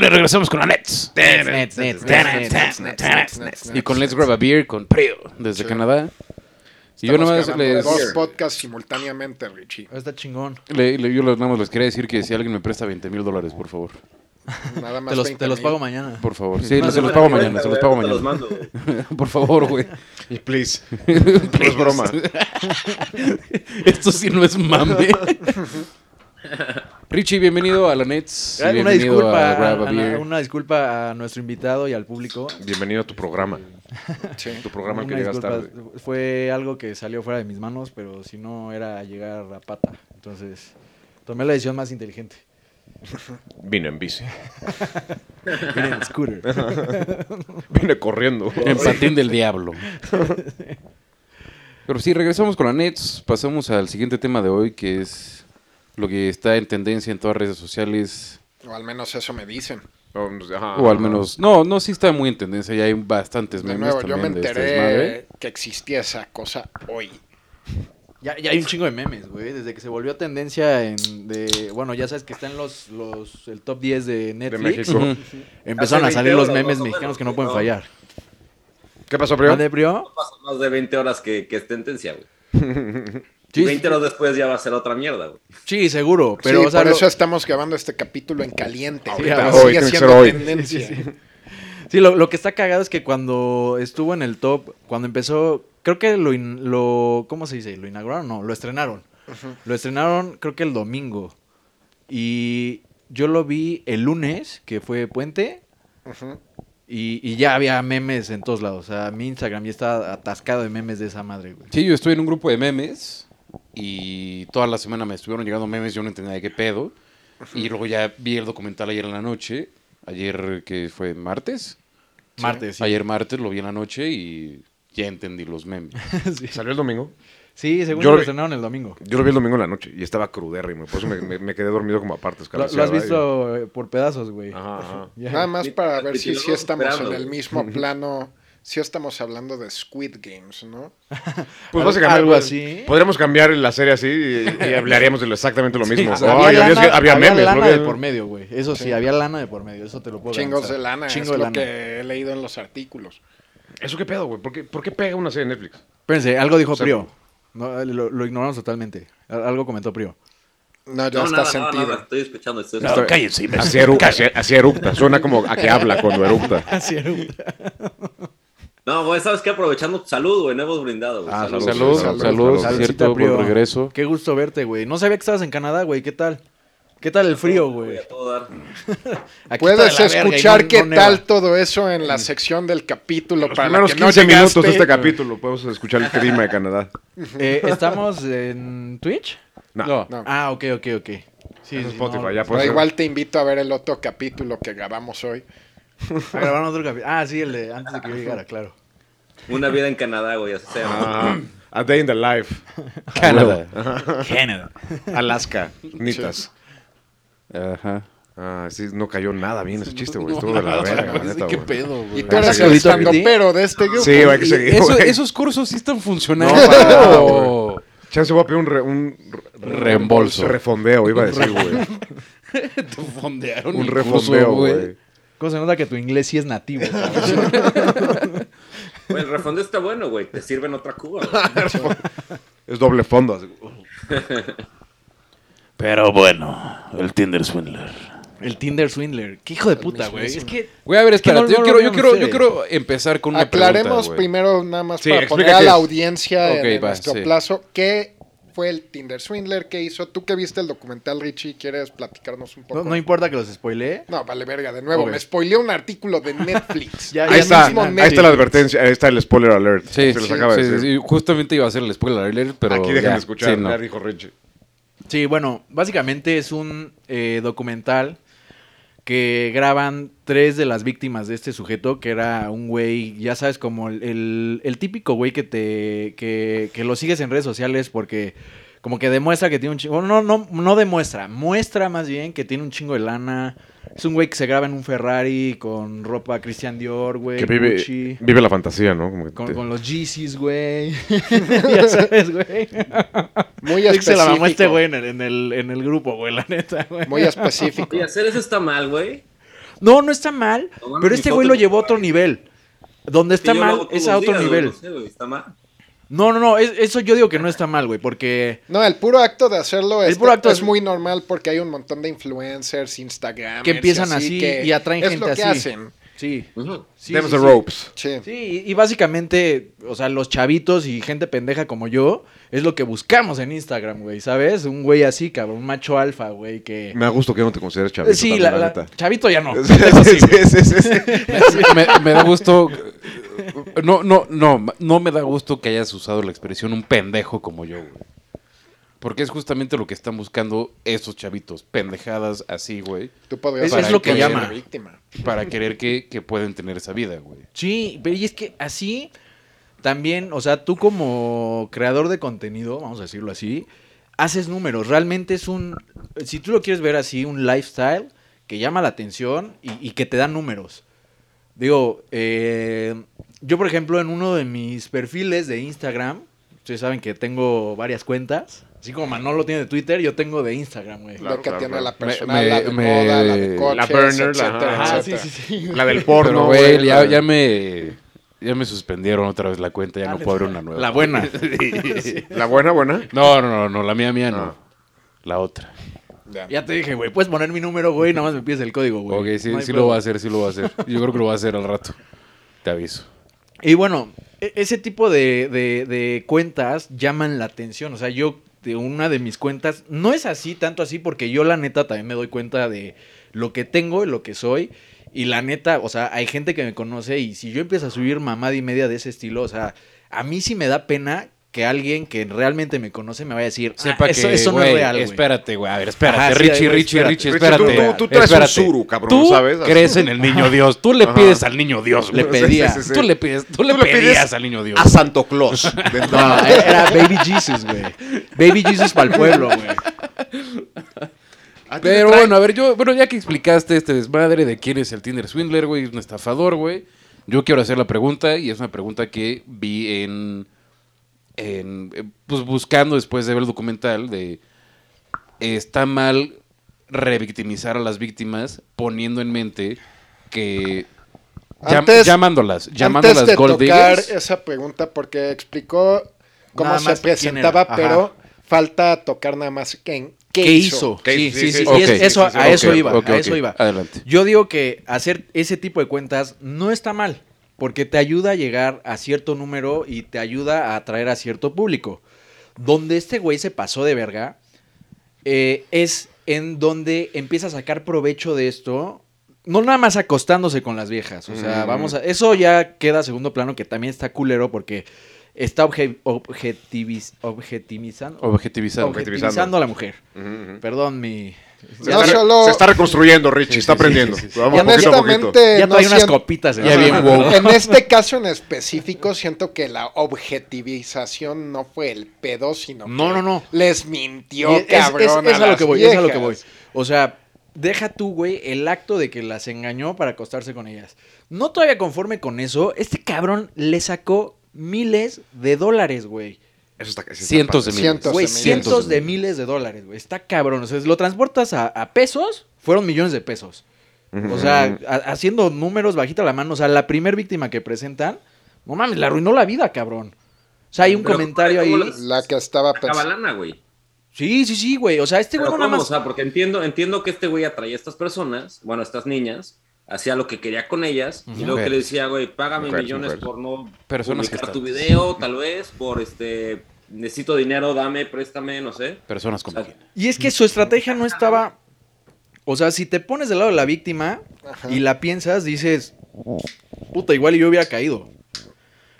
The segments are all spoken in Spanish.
Bueno, regresamos con la Nets. Y con Let's Grab a Beer con Prio desde Sí. Canadá. Y yo nomás les, dos podcasts simultáneamente, Richie. Está chingón. le- le- yo nada más les quería decir que si alguien me presta 20 mil dólares, por favor. Nada más Te los, 20 te los pago mañana. Por favor. Sí, se los pago mañana, se los pago mañana. los mando. Por favor, güey. Y please. No es broma. Esto sí no es mame. Richie, bienvenido a la Nets. Una bienvenido disculpa, a Grab a a- a- Beer. una disculpa a nuestro invitado y al público. Bienvenido a tu programa. Sí. Tu programa al que llegas tarde. Fue algo que salió fuera de mis manos, pero si no era llegar a pata. Entonces, tomé la decisión más inteligente. Vine en bici. Vine en scooter. Vine corriendo. En patín del diablo. Pero sí, regresamos con la Nets. Pasamos al siguiente tema de hoy, que es lo que está en tendencia en todas las redes sociales. O al menos eso me dicen. O, pues, ajá, O al menos. No, no, sí está muy en tendencia. Ya hay bastantes De memes nuevo, yo me también de este enteré que existía esa cosa hoy. Ya, ya hay un chingo de memes, güey. Desde que se volvió tendencia en de. Bueno, ya sabes que está en los, los el top 10 de De Netflix. México. Ujú. Empezaron a salir 20 los memes mexicanos que no pueden fallar. ¿Qué pasó, Prio? Pasa más de 20 horas que, que es tendencia, güey. Sí, 20 horas después ya va a ser otra mierda, güey. Sí, seguro. Pero, sí, o sea, por lo- eso estamos grabando este capítulo en caliente. Ahorita, Ahorita hoy, sigue siendo ser hoy. tendencia. Sí, lo, lo que está cagado es que cuando estuvo en el top, cuando empezó, creo que lo, in- lo ¿cómo se dice? ¿Lo inauguraron? No, lo estrenaron. Lo estrenaron creo que el domingo. Y yo lo vi el lunes, que fue puente, y ya había memes en todos lados. O sea, mi Instagram ya está atascado de memes de esa madre, güey. Sí, yo estoy en un grupo de memes y toda la semana me estuvieron llegando memes, yo no entendía de qué pedo. Y luego ya vi el documental ayer en la noche, ayer que fue martes. Martes, sí. Ayer martes lo vi en la noche y ya entendí los memes. sí. ¿Salió el domingo? Sí, según Yo lo lo vi- estrenaron el domingo. Yo lo vi el domingo en la noche y estaba crudérrimo. Por eso me, me- me quedé dormido como aparte. Lo, lo has y- visto por pedazos, güey. Ajá. Nada más para ver si, estamos en el mismo plano. Si estamos hablando de Squid Games, ¿no? Pues básicamente. algo así. Podríamos cambiar la serie así y, y hablaríamos de lo- exactamente lo mismo. O sea, Ay, había es lana, que había había memes. lana ¿no? de por medio, güey. Eso sí, Sí. había lana de por medio. Eso te lo puedo Chingos garantizar. de lana, Chingo es de lo lana. que he leído en los artículos. ¿Eso qué pedo, güey? ¿Por qué, ¿Por qué pega una serie en Netflix? Espérense, algo dijo O sea, Prio. No, lo, lo ignoramos totalmente. Al- Algo comentó Prio. No, ya No, está nada, sentido. nada, estoy escuchando. Estoy No, cállense. Así eructa, así, así eructa. Suena como a que habla cuando eructa. Así era. No, güey, ¿sabes qué? Aprovechando tu salud, güey. No hemos brindado, güey. Ah, Salud, Salud, salud, salud, salud, salud. cierto, buen regreso. Qué gusto verte, güey. No sabía que estabas en Canadá, güey. ¿Qué tal? ¿Qué tal el frío, güey? a todo dar. Aquí Puedes escuchar no- qué no tal todo eso en la sección del capítulo Los para primeros que no 15 minutos de este capítulo podemos escuchar el clima de Canadá. Eh, ¿Estamos en Twitch? No. No. No. Ah, ok, ok, ok. Sí, Es Spotify, no, ya Pero pues. igual te invito a ver el otro capítulo que grabamos hoy. A grabar otro capítulo. Ah, sí, el de antes de que yo llegara, claro. Una vida en Canadá, güey. Así se llama. Ajá. A Day in the Life. Canadá. Canadá. Alaska. Nitas. Ajá. Ah, sí, no cayó nada bien ese chiste, güey. Estuvo de la verga, la neta, ¿Qué güey. pedo, Y güey? tú eres Ah, el solito, Piti? pero de este grupo. Sí, güey, hay que seguir, Eso- güey. esos cursos sí están funcionando. No, para nada, güey. Chance voy a pedir un, re- un re- Reembolso. Refondeo, iba a decir, güey. Te fondearon Un el refondeo, güey. ¿Cómo se nota que tu inglés sí es nativo? Güey, el refondeo está bueno, güey. Te sirven otra cuba, güey. Es doble fondo. así. Pero bueno, el Tinder Swindler. El Tinder Swindler. Qué hijo de puta, güey. Es que. Güey, a ver, que no- espérate. yo, no lo quiero, yo, quiero, yo quiero empezar con una Aclaremos pregunta, güey. primero, nada más Sí, para poner a la es. audiencia Ok, en va, nuestro sí. plazo, ¿qué fue el Tinder Swindler? ¿Qué hizo? Tú que viste el documental, Richie, ¿quieres platicarnos un poco? No, no importa que los spoilee. No, vale verga, de nuevo, Ok. me spoileó un artículo de Netflix. Ya- Ahí ya está, mismo ahí Netflix. está la advertencia, ahí está el spoiler alert. Sí, Se los sí, acaba de sí, decir. sí, Justamente iba a hacer el spoiler alert, pero. Aquí de escuchar, sí, no. ya dijo Richie. Sí, bueno, básicamente es un eh, documental que graban tres de las víctimas de este sujeto, que era un güey, ya sabes, como el, el- el típico güey que te que, que lo sigues en redes sociales porque como que demuestra que tiene un chingo, no, no, no demuestra, muestra más bien que tiene un chingo de lana. Es un güey que se graba en un Ferrari con ropa Christian Dior, güey, Que vive, Gucci. vive la fantasía, ¿no? Como que Con, te- con los Yeezys, güey. ya sabes, güey. Muy Sí que se la mamó específico. este güey en el, en, el, en el grupo, güey, la neta, güey. Muy específico. Y hacer eso está mal, güey. No, no está mal, No pero este güey lo llevó a otro nivel. Donde está mal es a otro días, nivel. no sé, güey, está mal. No, no, no, es- eso yo digo que no está mal, güey, porque... No, el puro acto de hacerlo El es, puro acto es es- muy normal porque hay un montón de influencers, Instagram. Que empiezan así y atraen es gente lo que así. hacen. Sí. Sí, Them's sí, the sí. ropes. Sí. Sí, y y básicamente, o sea, los chavitos y gente pendeja como yo, es lo que buscamos en Instagram, güey, ¿sabes? Un güey así, cabrón, un macho alfa, güey, que... Me da gusto que no te consideres chavito. sí, también, la, la neta. chavito ya no. Sí, sí, sí, sí, sí. me, me da gusto. No, no, no, no me da gusto que hayas usado la expresión un pendejo como yo, güey. Porque es justamente lo que están buscando esos chavitos, pendejadas así, güey, Es- es lo que la llama. víctima. para querer que, que pueden tener esa vida, güey. Sí, pero y es que así también, o sea, tú como creador de contenido, vamos a decirlo así, haces números. Realmente es un, si tú lo quieres ver así, un lifestyle que llama la atención y, y que te da números. Digo, eh, yo por ejemplo en uno de mis perfiles de Instagram, ustedes saben que tengo varias cuentas, así como Manolo tiene de Twitter, yo tengo de Instagram, güey. Claro, lo que claro, tiene claro. la personal, Me- la de me- moda, la de coches, la burner, la- etcétera, ajá, sí, etcétera. sí, sí. La del porno, güey, ya, la- ya me. Ya me suspendieron otra vez la cuenta, ya no puedo abrir una nueva. La buena. La buena, buena. No, no, no, no, la mía, mía no. Ah. La otra. Ya. Ya te dije, güey, puedes poner mi número, güey, nada más me pides el código, güey. Ok, sí, No sí lo voy a hacer, sí lo voy a hacer. Yo creo que lo voy a hacer al rato. Te aviso. Y bueno, e- ese tipo de, de- de cuentas llaman la atención. O sea, yo de una de mis cuentas, no es así, tanto así, porque yo la neta también me doy cuenta de lo que tengo y lo que soy. Y la neta, o sea, hay gente que me conoce y si yo empiezo a subir mamada y media de ese estilo, o sea, a mí sí me da pena que alguien que realmente me conoce me vaya a decir, Sepa "Ah, eso, que, eso no es real, güey". Espérate, güey. A ver, espérate. Ajá, sí, Richie, Richie, espérate. Richie, Richie, espérate. tú- tú- tú traes un espérate. suru, cabrón, Tú ¿sabes? crees en el niño Dios. Tú le Ajá. pides al niño Dios, Le güey. pedía. Sí, sí, sí. Tú le pides, tú le Tú le pides pedías al niño Dios. A Santo Claus. No, era Baby Jesus, güey. Baby Jesus para el pueblo, güey. Pero bueno, a ver, yo, bueno, ya que explicaste este desmadre de quién es el Tinder Swindler, güey, es un estafador, güey. Yo quiero hacer la pregunta, y es una pregunta que vi en. En eh, pues buscando después de ver el documental de. Está mal revictimizar a las víctimas poniendo en mente que. llam- Antes- llamándolas, Antes llamándolas de gold tocar diggers. esa pregunta, porque explicó cómo se presentaba, pero falta tocar nada más quién, qué, ¿Qué hizo. Sí, sí, Sí, sí. sí, sí, sí, es- sí, eso, a eso iba, a eso iba. Adelante. Yo digo que hacer ese tipo de cuentas no está mal, porque te ayuda a llegar a cierto número y te ayuda a atraer a cierto público. Donde este güey se pasó de verga eh, es en donde empieza a sacar provecho de esto. No nada más acostándose con las viejas. O sea, Mm. vamos a. Eso ya queda a segundo plano, que también está culero porque está obje- objetiviz- objetivizando, Objetivizando. objetivizando a la mujer. Perdón, mi. Se No está re- solo- Se está reconstruyendo, Richie. Sí, está aprendiendo. sí, sí, sí. Vamos Y poquito a poquito. honestamente, Ya no trae unas siento- copitas. en Ya bien este caso en específico, siento que la objetivización no fue el pedo, sino No, que no, no. les mintió, es- cabrón. es, es a lo que voy, es a lo que viejas. voy. O sea, deja tú, güey, el acto de que las engañó para acostarse con ellas. No todavía conforme con eso, este cabrón le sacó miles de dólares, güey. Eso está, eso está Cientos de miles. Cientos Güey, de miles. cientos de miles de dólares, güey. Está cabrón. O sea, lo transportas a, a pesos, fueron millones de pesos. O sea, a- haciendo números bajita la mano. O sea, la primer víctima que presentan, no mames, le arruinó la vida, cabrón. O sea, hay un Pero, comentario ahí. ¿cómo las- La que estaba pensando. lana, güey. Sí, sí, sí, güey. O sea, este güey no nada más. O sea, porque entiendo, entiendo que este güey atraía a estas personas, bueno, a estas niñas, hacía lo que quería con ellas, y luego que le decía, güey, págame Mujeres, millones mujeres. por no Personas publicar tu video, tal vez, por este, necesito dinero, dame, préstame, no sé. Personas como O sea, quién. Y es que su estrategia no estaba. O sea, si te pones del lado de la víctima Ajá. y la piensas, dices, puta, igual y yo hubiera caído.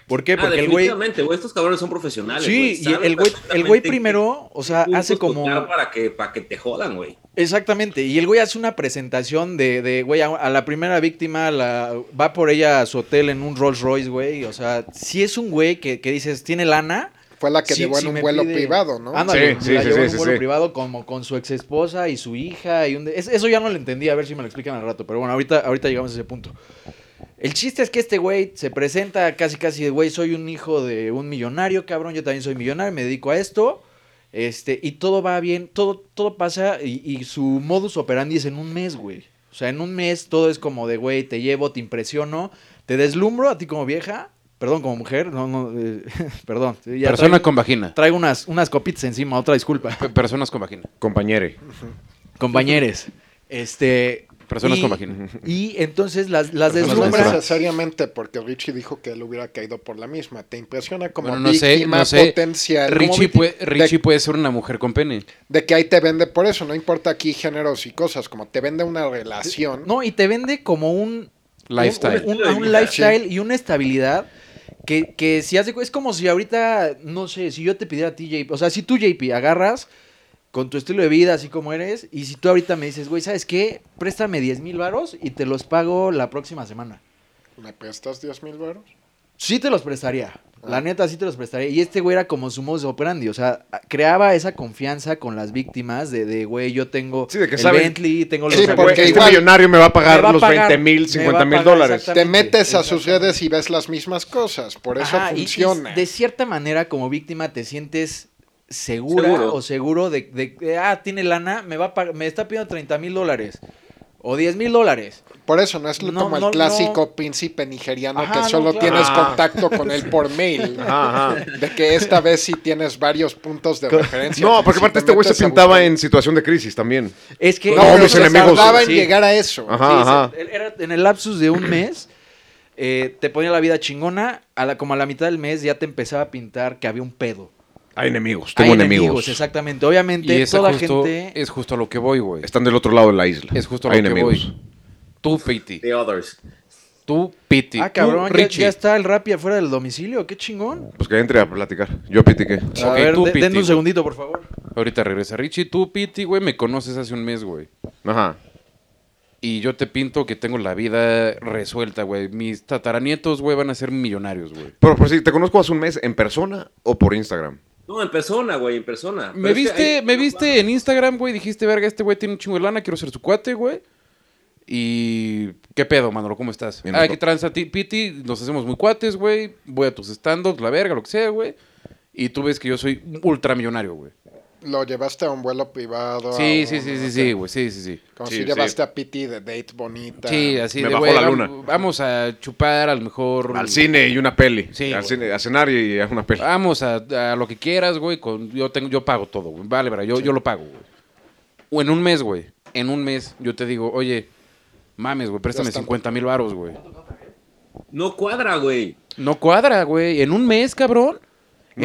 ¿Por qué? Ah, Porque el güey. estos cabrones son profesionales. Sí, y el güey, el güey primero, o sea, hace como. Para que, para que te jodan, güey. Exactamente. Y el güey hace una presentación de, de güey, a, a la primera víctima la, va por ella a su hotel en un Rolls Royce, güey. O sea, si es un güey que, que dices, tiene lana. Fue la que sí- llevó sí en un vuelo pide- privado, ¿no? Ándale, Sí, sí, la sí, llevó sí, en un sí, vuelo sí. privado como con su ex esposa y su hija. Y un de- es- eso ya no lo entendí, a ver si me lo explican al rato. Pero bueno, ahorita, ahorita llegamos a ese punto. El chiste es que este güey se presenta casi casi de, güey, soy un hijo de un millonario, cabrón, yo también soy millonario, me dedico a esto. Este, y todo va bien, todo, todo pasa y, y su modus operandi es en un mes, güey. O sea, en un mes todo es como de, güey, te llevo, te impresiono, te deslumbro a ti como vieja, perdón, como mujer, no, no, eh, perdón. ya Persona traigo, con vagina. traigo unas, unas copitas encima, otra disculpa. Pe- Personas con vagina. Compañere. Compañeros. Este. Personas y- con vagina. Y entonces las, las No deslumbra. necesariamente porque Richie dijo que él hubiera caído por la misma. Te impresiona como Bueno, no sé, víctima no sé. potencial. Richie, puede, Richie de, puede ser una mujer con pene. de que ahí te vende por eso. No importa aquí géneros y cosas. Como te vende una relación. No, y te vende como un. Lifestyle. Un, lifestyle y una estabilidad. Que, que si hace. Es como si ahorita. No sé, si yo te pidiera a ti, JP. O sea, si tú, JP, agarras con tu estilo de vida, así como eres. Y si tú ahorita me dices, güey, ¿sabes qué? Préstame 10 mil varos y te los pago la próxima semana. ¿Me prestas 10 mil baros? Sí te los prestaría. Ah. La neta, sí te los prestaría. Y este güey era como su modus operandi. O sea, creaba esa confianza con las víctimas de, de güey, yo tengo Sí, de que el saben- Bentley, tengo los... Sí, porque este millonario me va a pagar a los pagar, 20 mil, me 50 va a mil dólares. Te metes a sus redes y ves las mismas cosas. Por eso Ajá, y- y funciona. de cierta manera, como víctima, te sientes segura Seguro. o seguro de, de que, ah, tiene lana, me, va a pag- me está pidiendo 30 mil dólares o 10 mil dólares. Por eso no es No, como no, el clásico príncipe nigeriano Ajá, que no, solo claro. tienes Ah. contacto con él por mail. Ajá, ajá. De que esta vez sí tienes varios puntos de referencia. No, que porque aparte te este güey se pintaba en situación de crisis también. Es que... No, mis se enemigos. tardaba en Sí. llegar a eso. Ajá, Sí, ajá. se- era- en el lapsus de un mes, eh, te ponía la vida chingona, a la, como a la mitad del mes ya te empezaba a pintar que había un pedo. Hay enemigos, Hay tengo enemigos. exactamente. Obviamente, Y toda justo, gente... es justo a lo que voy, güey. Están del otro lado de la isla. Es justo a Hay lo que enemigos. voy. Tú, Piti. The Others. Tú, Piti. Ah, Tú, cabrón, ya, Richie. ya está el Rappi afuera del domicilio, qué chingón. Pues que entre a platicar. Yo pitiqué. A Ok, ver, tú, de- Piti, denme un güey. segundito, por favor. Ahorita regresa Richie. Tú, Piti, güey, me conoces hace un mes, güey. Ajá. Y yo te pinto que tengo la vida resuelta, güey. Mis tataranietos, güey, van a ser millonarios, güey. Pero pues sí, ¿te conozco hace un mes en persona o por Instagram? No, en persona, güey, en persona. Me Pero es que viste, me viste en Instagram, güey. Dijiste, verga, este güey tiene un chingo de lana, quiero ser su cuate, güey. Y. ¿Qué pedo, Manolo? ¿Cómo estás? Bien, ah, que tranza, ti- Piti. Nos hacemos muy cuates, güey. Voy a tus stand-ups, la verga, lo que sea, güey. Y tú ves que yo soy ultramillonario, güey. Lo llevaste a un vuelo privado. Sí, sí, un sí, sí, sí, güey. Sí, sí, sí. Como Sí, si sí. llevaste a Piti de date bonita. Sí, así Me de, bajó güey, la luna. Vamos a chupar, a lo mejor. Al cine y una peli. Sí, Al cine, a cenar y a una peli. Vamos a, a lo que quieras, güey. Con, yo, tengo, yo pago todo, güey. Vale, verdad, yo, yo lo pago, güey. O en un mes, güey. En un mes yo te digo, oye, mames, güey, préstame Ya está. 50 mil varos, güey. No cuadra, güey. No cuadra, güey. En un mes, cabrón.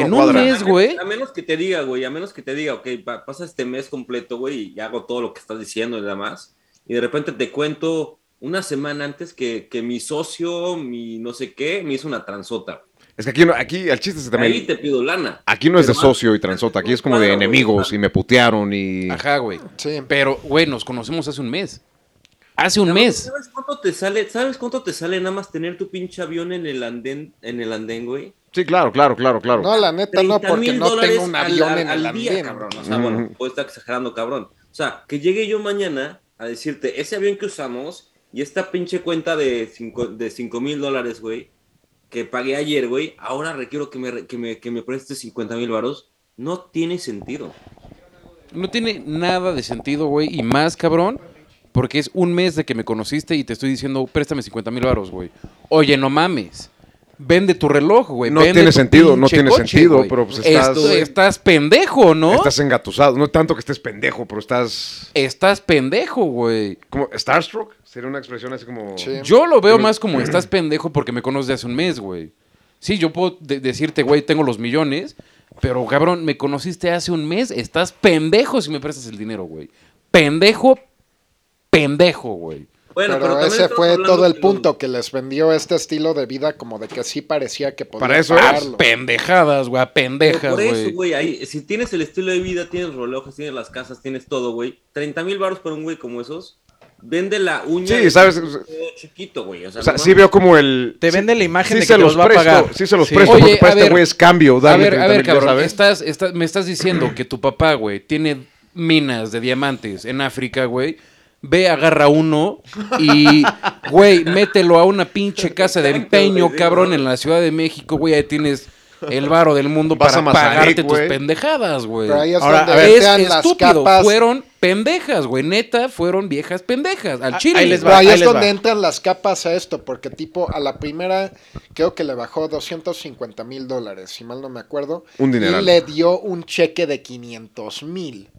No en cuadra. un mes, güey. A menos que te diga, güey, a menos que te diga, ok, pa- pasa este mes completo, güey, y hago todo lo que estás diciendo y demás. Y de repente te cuento una semana antes que, que mi socio, mi no sé qué, me hizo una transota. Es que aquí, no- aquí el chiste es Ahí también. te pido lana. Aquí no es de socio y transota. Aquí es como de güey. enemigos y me putearon y. Ajá, güey. Sí. Pero, güey, nos conocemos hace un mes. Hace un Nada más, mes. ¿Sabes cuánto te sale? ¿Sabes cuánto te sale nada más tener tu pinche avión en el andén, en el andén, güey? Sí, claro, claro, claro, claro. No, la neta no, 30 porque no tengo un avión al- en el día, cabrón. O sea, bueno, puedo estar exagerando, cabrón. O sea, que llegue yo mañana a decirte, ese avión que usamos y esta pinche cuenta de 5 de cinco mil dólares, güey, que pagué ayer, güey, ahora requiero que me, re- que me, que me prestes 50 mil varos. No tiene sentido. No tiene nada de sentido, güey. Y más, cabrón, porque es un mes de que me conociste y te estoy diciendo, préstame 50 mil varos, güey. Oye, no mames. Vende tu reloj, güey. No Vende tiene tu sentido, no tiene coche, sentido, pero pues estás- Esto- estás pendejo, ¿no? Estás engatusado. No tanto que estés pendejo, pero estás. Estás pendejo, güey. como ¿Starstruck? Sería una expresión así como. Sí. Yo lo veo más como estás pendejo porque me conoces de hace un mes, güey. Sí, yo puedo de- decirte, güey, tengo los millones, pero cabrón, me conociste hace un mes, estás pendejo si me prestas el dinero, güey. Pendejo, pendejo, güey. Bueno, pero, ese fue todo el punto, que les vendió este estilo de vida como de que sí parecía que podía Para eso es. pagarlo. Pendejadas, güey, a pendejas, por eso, güey. güey, ahí, si tienes el estilo de vida, tienes relojes, tienes las casas, tienes todo, güey. 30 mil baros para un güey como esos. Vende la uña. Sí, ¿sabes? chiquito, güey. O sea, O sea, sí veo como el. Te sí- vende la imagen sí de que los los va a presto, pagar. Sí, se los Sí. presto, Oye, porque para a este ver, güey es cambio. A Darle ver, a 30 ver, cabrón, ¿sabes? estás, estás- me estás diciendo que tu papá, güey, tiene minas de diamantes en África, güey. Ve, agarra uno y, güey, mételo a una pinche casa de empeño, cabrón, en la Ciudad de México, güey. Ahí tienes el varo del mundo Vas para Mazarik, pagarte tus pendejadas, güey. Pero ahí es Ahora, donde a ver, Es las estúpido, capas. fueron pendejas, güey. Neta, fueron viejas pendejas. Al Ah, chile. ahí les Pero va, ahí ahí es les donde va. entran las capas a esto, porque tipo, a la primera creo que le bajó 250 mil dólares, si mal no me acuerdo. Un dineral. Y le dio un cheque de 500 mil.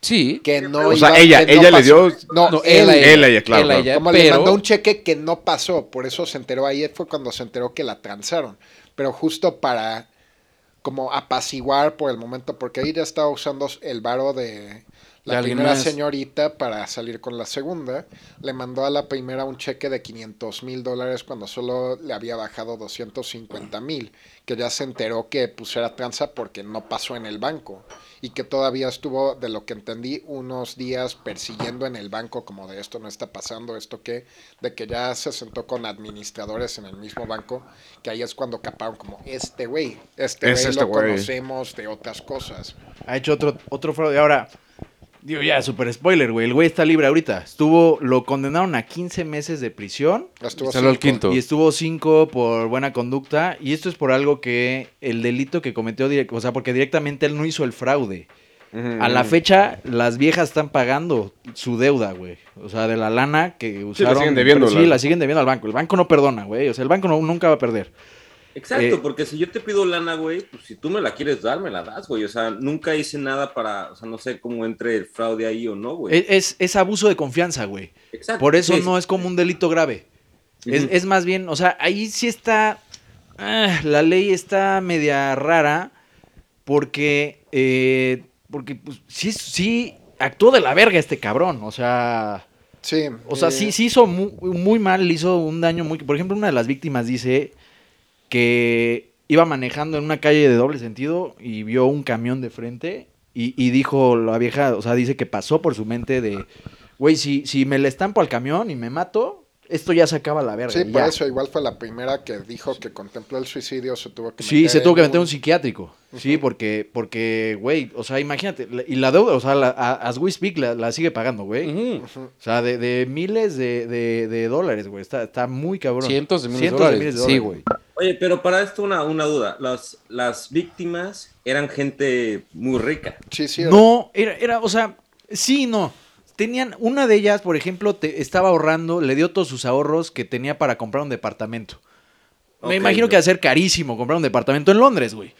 Sí. Que no O sea, iba- ella- que no ella le dio- No, No, él. él a ella. Él a ella, claro, Él a claro. ella, Como le mandó un cheque que no pasó, por eso se enteró ahí fue cuando se enteró que la transaron. Pero justo para como apaciguar por el momento, porque ella estaba usando el varo de la primera señorita para salir con la segunda. Le mandó a la primera un cheque de 500 mil dólares cuando solo le había bajado 250 mil, que ya se enteró que pusiera tranza porque no pasó en el banco y que todavía estuvo, de lo que entendí, unos días persiguiendo en el banco como de esto no está pasando, esto que, de que ya se sentó con administradores en el mismo banco, que ahí es cuando caparon como, este güey, este Es güey este lo güey". conocemos de otras cosas. Ha hecho otro, otro fraude. Ahora, digo ya, super spoiler, güey. El güey está libre ahorita. Estuvo, lo condenaron a 15 meses de prisión. Estuvo Salió al quinto. Y estuvo 5 por buena conducta. Y esto es por algo que el delito que cometió, o sea, porque directamente él no hizo el fraude. A la fecha, las viejas están pagando su deuda, güey. O sea, de la lana que usaron. siguen debiendo, Sí, la- la siguen debiendo al banco. El banco no perdona, güey. O sea, el banco no- nunca va a perder. Exacto, Eh, porque si yo te pido lana, güey, pues si tú me la quieres dar, me la das, güey. O sea, nunca hice nada para, o sea, no sé cómo entre el fraude ahí o no, güey. Es, es- abuso de confianza, güey. Exacto. Por eso sí, no es como un delito grave. es, más bien, o sea, ahí sí está. ah, la ley está media rara. Porque. eh, porque pues, sí, sí actuó de la verga este cabrón. O sea. Sí. O sea, eh, sí, sí hizo muy, muy mal, le hizo un daño muy... Por ejemplo, una de las víctimas dice que iba manejando en una calle de doble sentido y vio un camión de frente y, y dijo la vieja, o sea, dice que pasó por su mente de, güey, si, si me le estampo al camión y me mato, esto ya se acaba la verga. Sí, por ya". eso igual fue la primera que dijo que contempló el suicidio, se tuvo que Sí, se tuvo que meter un un psiquiátrico. Sí, porque, porque, güey, o sea, imagínate, la- y la deuda, o sea, la, a- as we speak, la, la sigue pagando, güey. O sea, de, de miles de, de- de dólares, güey. Está, está muy cabrón. Cientos de miles Cientos de dólares. miles de Sí, dólares. güey. Oye, pero para esto una, una duda. Las, las víctimas eran gente muy rica. Sí, sí. No, era, era, o sea, sí y no. Tenían, una de ellas, por ejemplo, te, estaba ahorrando, le dio todos sus ahorros que tenía para comprar un departamento. Me imagino que va a ser carísimo comprar un departamento en Londres, güey.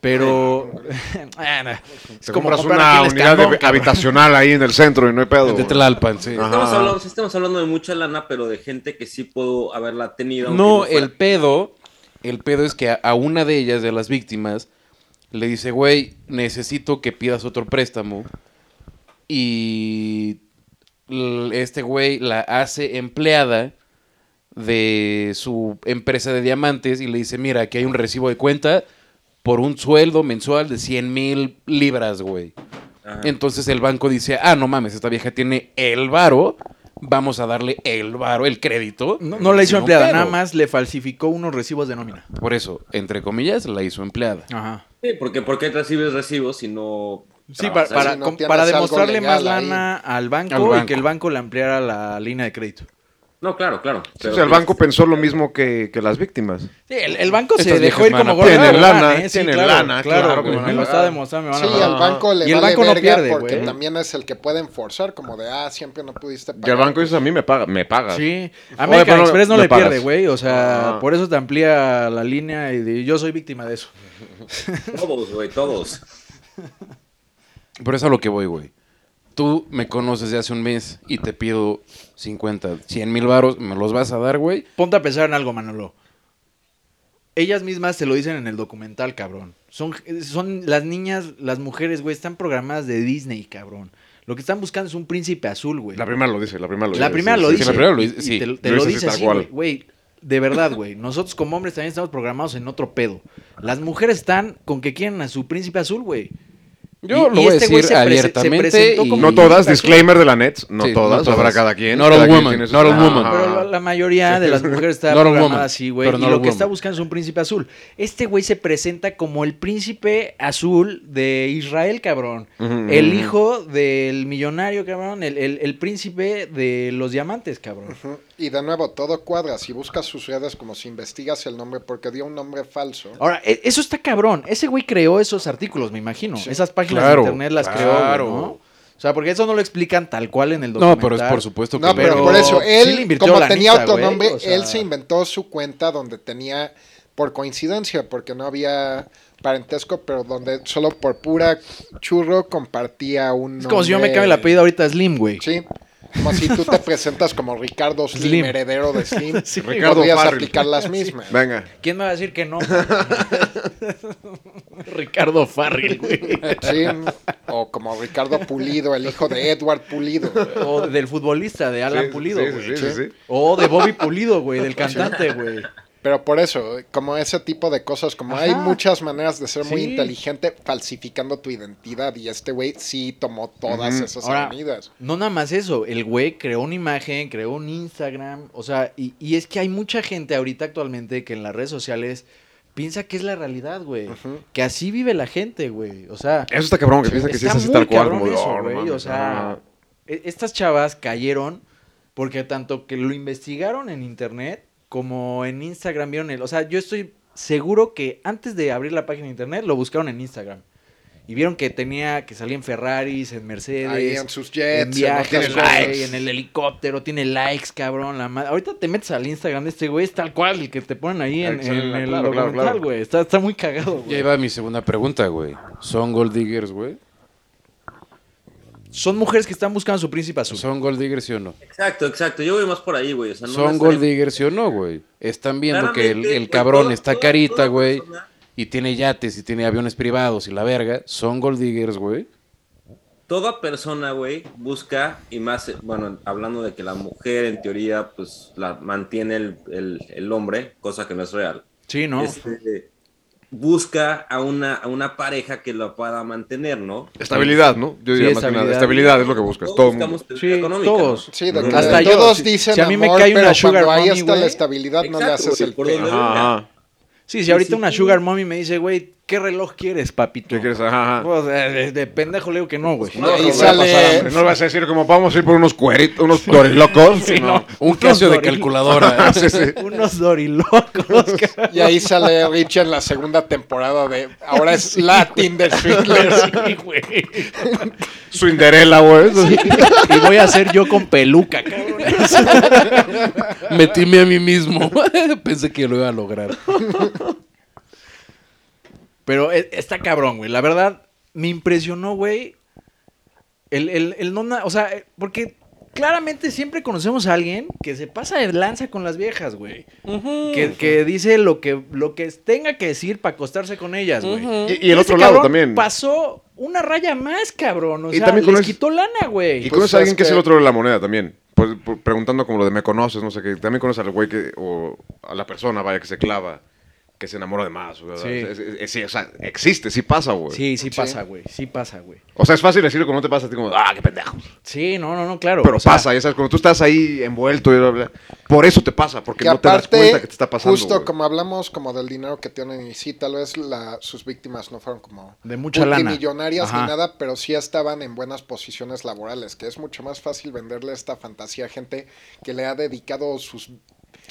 Pero. Ah, no. es Te como compras una unidad Escandón, habitacional ahí en el centro y no hay pedo. De. Tlalpan, sí. Estamos hablando, estamos hablando de mucha lana, pero de gente que sí puedo haberla tenido. No, el pedo, el pedo es que a, a una de ellas, de las víctimas, le dice, güey, necesito que pidas otro préstamo. Y este güey la hace empleada de su empresa de diamantes y le dice, mira, aquí hay un recibo de cuenta por un sueldo mensual de 100 mil libras, güey. Ajá. Entonces el banco dice, ah, no mames, esta vieja tiene el varo, vamos a darle el varo, el crédito. No, no la hizo empleada, nada más le falsificó unos recibos de nómina. Por eso, entre comillas, la hizo empleada. Ajá. Sí, porque ¿por qué recibes recibos si no. Sí, para, para, si no demostrarle más lana al banco, Al y que el banco le ampliara la línea de crédito. No, claro, claro. Sí, pero o sea, el banco pensó lo mismo que, que las víctimas. Sí, el, el banco se Estas dejó ir como a- gordo. Tienen lana, ¿eh? Sí, tienen claro, lana, Claro, claro, me lo está demostrando, me van Sí, a al banco le Y el vale banco no pierde, porque güey. también es el que pueden forzar, como de, ah, siempre no pudiste Y pagar. el banco dice, a mí me paga, me paga. Sí, Oye, American pero no- Express no le pagas. pierde, güey. O sea, Ah. por eso te amplía la línea y de- yo soy víctima de eso. Todos, güey, todos. Por eso a lo que voy, güey. Tú me conoces de hace un mes y te pido 50, 100 mil varos, ¿me los vas a dar, güey? Ponte a pensar en algo, Manolo. Ellas mismas te lo dicen en el documental, cabrón. Son, son las niñas, las mujeres, güey, están programadas de Disney, cabrón. Lo que están buscando es un príncipe azul, güey. La primera lo dice, la primera lo dice. La primera sí, lo sí, dice. la primera lo dice, y sí. Te, te Lo lo dice así, cual. güey. Güey, de verdad, güey. Nosotros como hombres también estamos programados en otro pedo. Las mujeres están con que quieren a su príncipe azul, güey. Yo Y- lo y voy a este güey decir se se abiertamente. presentó y- como- No todas, disclaimer de la net, no Sí, todas, no todas. habrá cada quien. Not quien woman, not. Pero la, la mayoría de las mujeres está programada así, güey. Y lo que está buscando es un príncipe azul. Este güey se presenta como el príncipe azul de Israel, cabrón. El hijo del millonario, cabrón. El, el- el príncipe de los diamantes, cabrón. Ujú. Y de nuevo, todo cuadra. Si buscas sus redes, como si investigas el nombre, porque dio un nombre falso. Ahora, e- eso está cabrón. Ese güey creó esos artículos, me imagino. Sí. Esas páginas Claro, de internet las creó, claro. ¿no? O sea, porque eso no lo explican tal cual en el No, documental. pero es por supuesto que No, pero, Pero por eso, sí él, invirtió como tenía otro nombre, o sea- él se inventó su cuenta donde tenía, por coincidencia, porque no había parentesco, pero donde solo por pura churro compartía un Es como si yo me cambie el apellido ahorita Slim, güey. Sí, como si tú te presentas como Ricardo Slim, Slim. heredero de Slim. Sí. Ricardo podrías Farrell. aplicar las mismas. Venga. ¿Quién me va a decir que no? Ricardo Farrell, güey. Sí, o como Ricardo Pulido, el hijo de Edward Pulido. O del futbolista, de Alan Sí, Pulido, sí, güey. sí, sí, sí. O de Bobby Pulido, güey, del cantante, güey. Pero por eso, como ese tipo de cosas, como hay muchas maneras de ser muy inteligente falsificando tu identidad y este güey sí tomó todas esas Ahora, avenidas. no nada más eso, el güey creó una imagen, creó un Instagram, o sea, y, y es que hay mucha gente ahorita actualmente que en las redes sociales piensa que es la realidad, güey. Que así vive la gente, güey. O sea, Eso está cabrón, que piensa que sí es Está así tal cual. Como eso, "Oh, no güey, mames". o sea, Ajá. e- estas chavas cayeron porque tanto que lo investigaron en internet como en Instagram vieron el, o sea, yo estoy seguro que antes de abrir la página de internet lo buscaron en Instagram y vieron que tenía que salía en Ferraris, en Mercedes, Ahí en sus jets, en viajes, güey, en el helicóptero, tiene likes, cabrón. La ma- Ahorita te metes al Instagram de este güey, es tal cual el que te ponen ahí en, el claro, claro, documental, claro. güey. Está, está muy cagado, Y güey. ahí va mi segunda pregunta, güey. ¿Son gold diggers, güey? Son mujeres que están buscando a su príncipe azul. ¿Son gold diggers, sí o no? Exacto, exacto. Yo voy más por ahí, güey. O sea, no ¿Son gold diggers, sí o no, güey? Están viendo que el, el cabrón está carita, güey, y tiene yates y tiene aviones privados y la verga. ¿Son gold diggers, güey? Toda persona, güey, busca, y más, bueno, hablando de que la mujer en teoría, pues, la mantiene el, el- el hombre, cosa que no es real. Sí, ¿no? Este, busca a una, a una pareja que lo pueda mantener, ¿no? Estabilidad, ¿no? Yo diría Sí, más que estabilidad. nada. Estabilidad es lo que buscas. Todos Todo buscamos Sí, económica, todos. ¿no? Sí, de Ujú. que Hasta yo, todos si- dicen si a mí me amor, cae una sugar cuando ahí mommy, está la estabilidad no le haces el por pelo. donde Ajá. Sí, si ahorita sí, una sí. sugar mommy me dice, güey, ¿qué reloj quieres, papito? ¿Qué quieres? Ajá, ajá. Pues, de, de- de pendejo le digo que no, güey. No, no sale-. No le vas a decir como vamos a ir por unos cueritos, unos dorilocos. Sí, no. Un Casio de calculadora. Sí, sí. Unos dorilocos. Y ahí sale Rich en la segunda temporada de. Ahora es la Tinder Swindler. Sí, güey. Güey. Y voy a hacer yo con peluca, cabrón. Metíme a mí mismo. Pensé que lo iba a lograr. Pero e- está cabrón, güey. La verdad, me impresionó, güey. El, el, el no... O sea, porque claramente siempre conocemos a alguien que se pasa de lanza con las viejas, güey. Que, que dice lo que, lo que tenga que decir para acostarse con ellas, güey. Y, y el otro lado también. Pasó una raya más, cabrón. O Y sea, también les conoces- quitó lana, güey. Y Pues conoces a alguien que es el otro de la moneda también. Pues, preguntando como lo de me conoces, no sé qué. También conoces al güey que, o a la persona, vaya, que se clava, que se enamora de más. güey. Sí. Es- es- es- sí, o sea, existe, sí pasa, güey. Sí, sí Sí. pasa, güey. Sí pasa, güey. O sea, es fácil decirlo cuando no te pasa a ti como, ah, qué pendejo. Sí, no, no, no, claro. Pero o sea, pasa, ya sabes, cuando tú estás ahí envuelto, y bla, bla, por eso te pasa, porque Que no te das aparte, cuenta que te está pasando. justo como hablamos como del dinero que tienen y sí, tal vez la, sus víctimas no fueron como De mucha multimillonarias ni nada, pero sí estaban en buenas posiciones laborales, que es mucho más fácil venderle esta fantasía a gente que le ha dedicado sus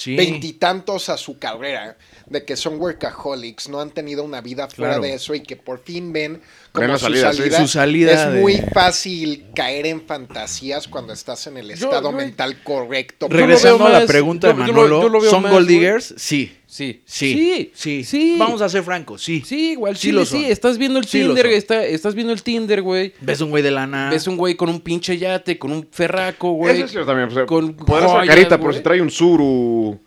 Sí. veintitantos a su carrera, de que son workaholics, no han tenido una vida fuera Claro. de eso y que por fin ven como su salida, sí. salida. Su salida es de- muy fácil caer en fantasías cuando estás en el estado yo- mental correcto. Regresando a la más- pregunta de yo- yo lo- Manolo, yo lo veo ¿son más, gold diggers? Sí. Sí. Sí. Sí. Sí. Sí. Vamos a ser francos, sí. Sí, igual Sí sí, lo sí, son. Estás viendo el Sí Tinder, está- estás viendo el Tinder, güey. Ves un güey de lana. Ves un güey con un pinche yate, con un ferraco, güey. Eso es cierto también. O sea, con podrás ser joyas, carita, pero güey. si trae un suru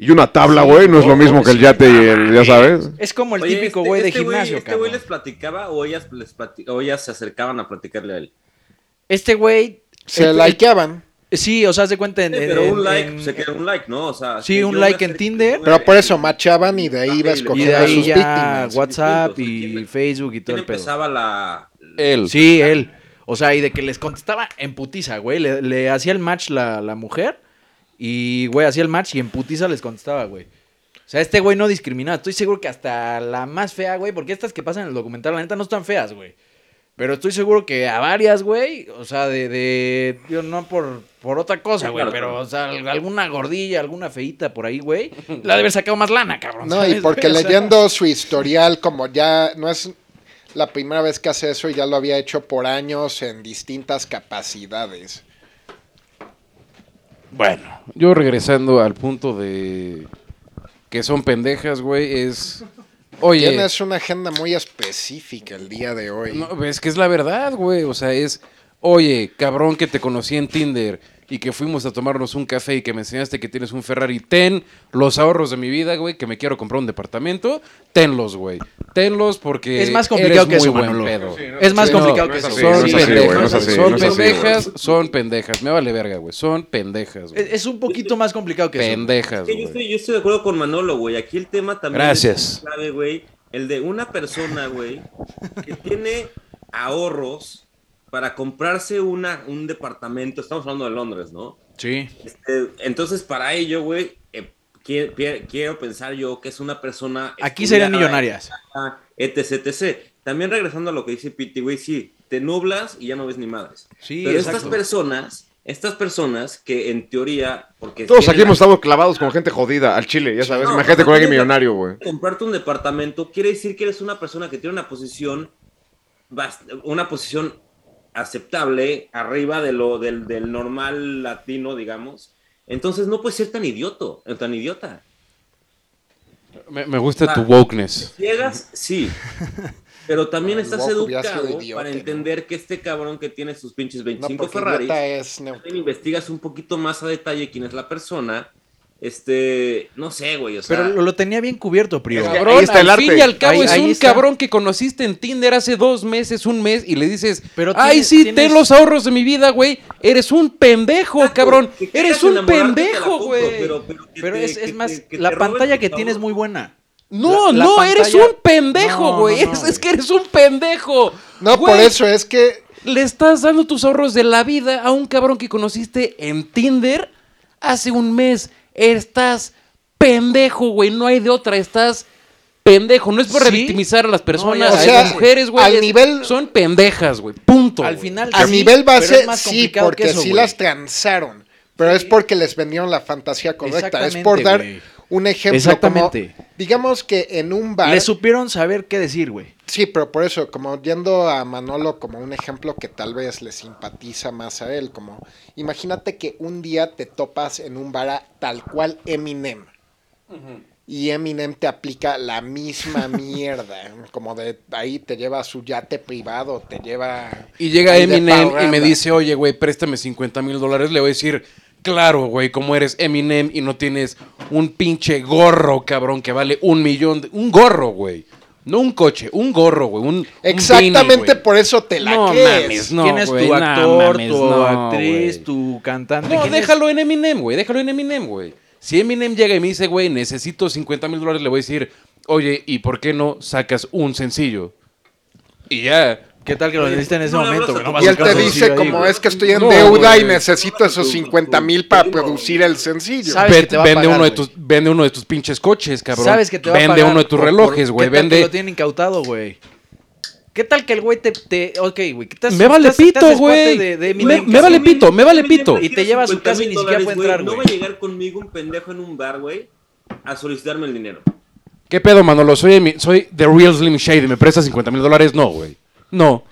y una tabla, güey, no es lo mismo que el yate y el, ya sabes. Es como el Oye, típico este- güey de este gimnasio, Este güey les platicaba o ellas, les plati- o ellas se acercaban a platicarle a él. Este güey... Se el- likeaban. Sí, o sea, haz de cuenta en... Sí, pero en- un like, en- se queda un like, ¿no? O sea, Sí, un like en Tinder. Pero por eso machaban y de ahí iba Y Y escogiendo de a ahí sus víctimas. WhatsApp y ¿Quién- Facebook y todo ¿Quién el pedo. empezaba la... Él. Sí, él. O sea, y de que les contestaba en putiza, güey. Le, le hacía el match la, la mujer y, güey, hacía el match y en putiza les contestaba, güey. O sea, este güey no discriminaba. Estoy seguro que hasta la más fea, güey, porque estas que pasan en el documental, la neta, no están feas, güey. Pero estoy seguro que a varias, güey, o sea, de, de yo no por, por otra cosa, Sí, güey, claro, pero, o sea, alguna gordilla, alguna feita por ahí, güey, la de haber sacado más lana, cabrón. No, y ¿sabes, porque güey? O sea, leyendo su historial, como ya no es la primera vez que hace eso y ya lo había hecho por años en distintas capacidades. Bueno, yo regresando al punto de que son pendejas, güey, es... Oye, Tienes una agenda muy específica el día de hoy. no, es que es la verdad, güey, o sea, es... Oye, cabrón que te conocí en Tinder y que fuimos a tomarnos un café y que me enseñaste que tienes un Ferrari, ten los ahorros de mi vida, güey, que me quiero comprar un departamento, tenlos, güey. Tenlos porque Es más complicado eres que eso, muy buen Manolo. pedo. Es más Sí, complicado no que es eso. son no pendejas, así, son pendejas, son pendejas. Me vale verga, güey. Son pendejas, güey. Es, es un poquito más complicado que eso. Pendejas, Que yo, güey. estoy, yo estoy de acuerdo con Manolo, güey. Aquí el tema también Gracias. es clave, güey. El de una persona, güey, que tiene ahorros para comprarse una, un departamento. Estamos hablando de Londres, ¿no? Sí. Este, entonces, para ello, güey, eh, qui- pi- quiero pensar yo que es una persona. Aquí serían millonarias. etc, etc. También regresando a lo que dice Piti, güey, sí, te nublas y ya no ves ni madres. Sí, Pero exacto. estas personas, estas personas que en teoría, porque Todos aquí la- hemos estado clavados con gente jodida al chile, ya sabes. No, Imagínate con alguien millonario, güey. comprarte un departamento quiere decir que eres una persona que tiene una posición una posición aceptable arriba de lo del, del normal latino, digamos. Entonces no puedes ser tan idioto, eh, tan idiota. Me, me gusta tu wokeness. Llegas, sí. Pero también estás educado para ¿no? entender que este cabrón que tiene sus pinches No, 25 porque Ferraris, es investigas un poquito más a detalle quién es la persona. Este, no sé, güey, o sea, Pero lo, lo tenía bien cubierto, Prio. Es que- Cabrón, ahí está el al fin arte. y al cabo Ahí- es ahí un está. cabrón que conociste en Tinder hace dos meses, un mes, y le dices, Pero ay, tienes- sí, tienes- ten los ahorros de mi vida, güey. Eres un pendejo, Exacto, cabrón. Eres un pendejo, güey. Pero, pero que Pero te- es, es que más, te- que la te pantalla que tienes ahorros. muy buena. No, La- la no, eres un pendejo, No, güey. no, es, no, es que eres un pendejo. No, Güey, por eso es que Le estás dando tus ahorros de la vida a un cabrón que conociste en Tinder hace un mes. Estás pendejo, güey. No hay de otra. Estás pendejo. No es por Sí. revictimizar a las personas, a sé, las mujeres, güey. al es- nivel- Son pendejas, güey. Punto. Al final, a sí, nivel base es más sí, complicado porque que eso, sí las transaron. Pero es porque les vendieron la fantasía correcta. Es por dar. Un ejemplo Exactamente. como, digamos que en un bar... Le supieron saber qué decir, güey. Sí, pero por eso, como yendo a Manolo como un ejemplo que tal vez le simpatiza más a él, como imagínate que un día te topas en un bar a tal cual Eminem. Y Eminem te aplica la misma mierda, como de ahí te lleva a su yate privado, te lleva... Y llega Eminem y me dice, oye, güey, préstame 50 mil dólares. Le voy a decir, claro, güey, como eres Eminem y no tienes un pinche gorro, cabrón, que vale un millón. de- Un gorro, güey. No un coche, un gorro, güey. Un, un Exactamente beanie, por eso te la No crees. mames, no, ¿Quién es güey, tu no actor, mames, tu no, actriz, güey. tu cantante? No, déjalo en Eminem, güey. Déjalo en Eminem, güey. Si Eminem llega y me dice, güey, necesito 50 mil dólares, le voy a decir, oye, ¿y por qué no sacas un sencillo? Y ya. ¿Qué tal que lo necesita en ese No momento, a No Y a él te dice ahí, como güey. es que estoy en No, deuda y necesito esos 50 mil para producir el sencillo. ¿Sabes Ve- que te va a vende, pagar, uno de tus, vende uno de tus pinches coches, cabrón. Sabes que te va a Vende pagar uno de tus por- relojes, güey. ¿Qué tal que Vende. lo tienen incautado, güey? ¿Qué tal que el güey te, te... Ok, güey. ¿qué tal- Me vale pito, güey. de- de Me- vale pito, me vale pito. Y te lleva a su 50 casa y ni siquiera puede entrar, No güey. va a llegar conmigo un pendejo en un bar, güey, a solicitarme el dinero. ¿Qué pedo, Manolo? Soy, soy The Real Slim Shady. ¿Me prestas 50 mil dólares? No, güey. No.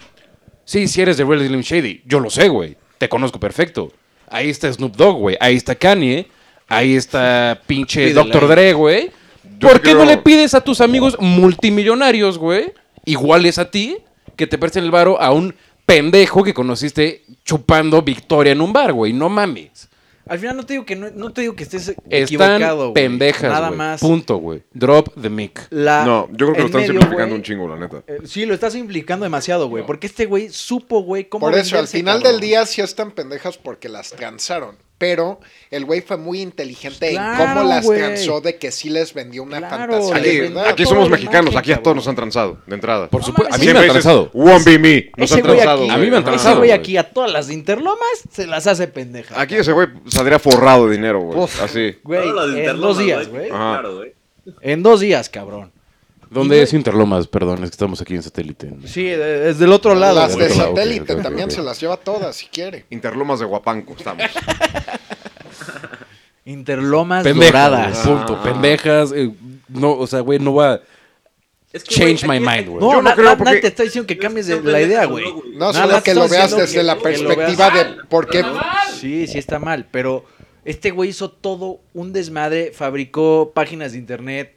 Sí, si eres The Real Slim Shady. Yo lo sé, güey. Te conozco perfecto. Ahí está Snoop Dogg, güey. Ahí está Kanye. Ahí está pinche Pídele Dr. Dre, güey. Yo ¿Por qué no le pides a tus amigos multimillonarios, güey? Iguales a ti, que te presten el varo a un pendejo que conociste chupando Victoria en un bar, güey. No mames. Al final no te digo que no, no te digo que estés Están equivocado, güey. pendejas, Nada güey. más. Punto, güey. Drop the mic. La- No, yo creo que lo están medio, simplificando güey, un chingo, la neta. eh, sí, lo estás simplificando demasiado, güey. Porque este güey supo, güey, cómo Por eso, al venderse, final cabrón. del día sí están pendejas porque las transaron. Pero el güey fue muy inteligente Claro, en cómo las güey. transó de que sí les vendió una Claro, fantasía Aquí, somos mexicanos, aquí a todos nos han transado, de entrada. Por supuesto. A mí me han transado. Won't be me. Nos han transado. aquí, A mí me han güey. ese transado, güey aquí a todas las de Interlomas se las hace pendeja. Aquí ese güey saldría forrado de dinero, güey. Así. Güey, en dos días, güey. Ajá. Claro, güey. En dos días, cabrón. ¿Dónde es Interlomas? Perdón, es que estamos aquí en satélite. Sí, de- es del otro lado. Las de ok, satélite también se las lleva todas si quiere. Interlomas de Guapanco, estamos. Interlomas Pendejas. doradas. Punto. Ah. Pendejas. eh, no, o sea, güey, no va. Es que, Change my mind, güey. No, Yo no creo na- porque- nadie te está diciendo que cambies de la idea, güey. No, solo que lo veas desde la que- perspectiva de por qué. Sí, sí está mal, pero este güey hizo todo un desmadre, fabricó páginas de internet,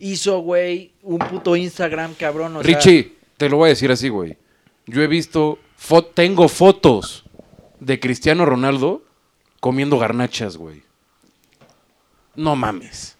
hizo, güey, un puto Instagram, cabrón. O sea, Richie, te lo voy a decir así, güey. Yo he visto, fo- tengo fotos de Cristiano Ronaldo comiendo garnachas, güey. No mames.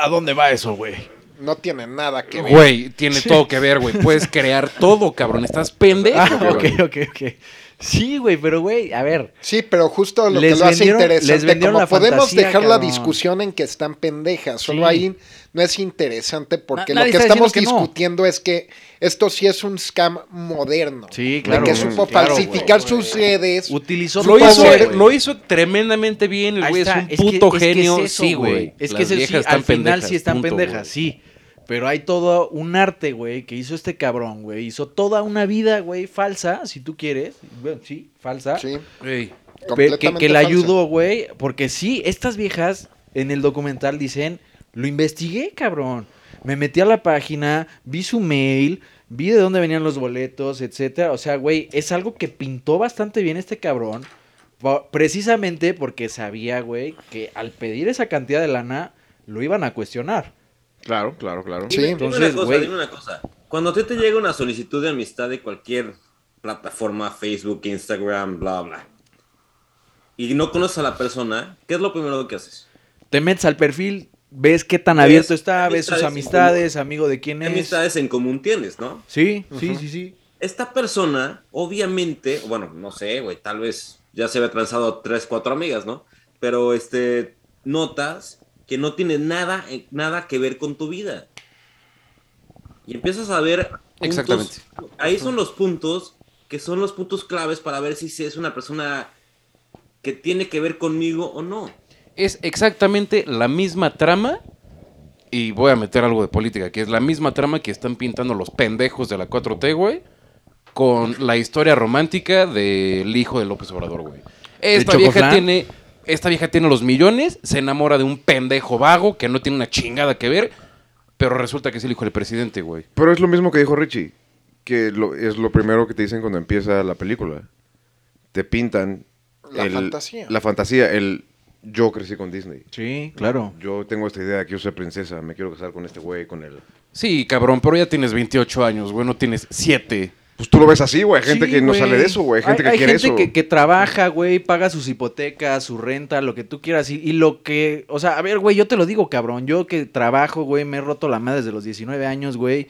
¿A dónde va eso, güey? No tiene nada que ver. Güey, tiene todo que ver, güey. Puedes crear todo, cabrón. Estás pendejo. Ah, ok, ok, ok. Sí, güey, pero, güey, a ver. Sí, pero justo lo Les que lo hace vendieron- interesante, vendieron como la podemos fantasía, dejar la discusión en que están pendejas, solo Sí. ahí no es interesante porque Na- lo que estamos que no. discutiendo es que esto sí es un scam moderno. Sí, De claro, que güey, supo claro, falsificar sus redes. Utilizó Lo hizo, poder, lo hizo tremendamente bien. El güey es un que- puto es que genio. es eso, sí, güey. Es que Las ese sí, al final pendejas, sí están punto, pendejas, sí. Pero hay todo un arte, güey, que hizo este cabrón, güey. Hizo toda una vida, güey, falsa, si tú quieres. Bueno, sí, falsa. Sí, que, que le falsa. ayudó, güey. Porque sí, estas viejas en el documental dicen, lo investigué, cabrón. Me metí a la página, vi su mail, vi de dónde venían los boletos, etcétera. O sea, güey, es algo que pintó bastante bien este cabrón. Precisamente porque sabía, güey, que al pedir esa cantidad de lana, lo iban a cuestionar. Claro, claro, claro. Sí. Dime- dime Entonces, una cosa, güey. dime una cosa. Cuando a ti te llega una solicitud de amistad de cualquier plataforma, Facebook, Instagram, bla, bla, y no conoces a la persona, ¿qué es lo primero que haces? Te metes al perfil, ves qué tan Ves abierto está, ves sus amistades amigo de quién ¿Qué es. amistades en común tienes, no? Sí, sí, sí, sí. Esta persona, obviamente, bueno, no sé, güey, tal vez ya se había transado tres, cuatro amigas, ¿no? Pero, este, notas que no tiene nada, eh, nada que ver con tu vida. Y empiezas a ver... puntos- Exactamente. Ahí son los puntos que son los puntos claves para ver si es una persona que tiene que ver conmigo o no. Es exactamente la misma trama. Y voy a meter algo de política, que es la misma trama que están pintando los pendejos de la 4T, güey. Con la historia romántica del hijo de López Obrador, güey. Esta vieja tiene. Esta vieja tiene los millones, se enamora de un pendejo vago que no tiene una chingada que ver, pero resulta que es el hijo del presidente, güey. Pero es lo mismo que dijo Richie, que lo- es lo primero que te dicen cuando empieza la película. Te pintan La el- fantasía. La fantasía, el yo crecí con Disney. Sí, claro. Yo tengo esta idea de que yo soy princesa, me quiero casar con este güey, con él. Sí, cabrón, pero ya tienes 28 años, güey, no tienes 7. Pues tú lo ves así, güey. Hay gente Sí, que no sale de eso, güey. Hay gente que quiere gente eso. Que, que trabaja, güey, paga sus hipotecas, su renta, lo que tú quieras. Y, y lo que, o sea, a ver, güey, yo te lo digo, cabrón. Yo que trabajo, güey, me he roto la madre desde los 19 años, güey.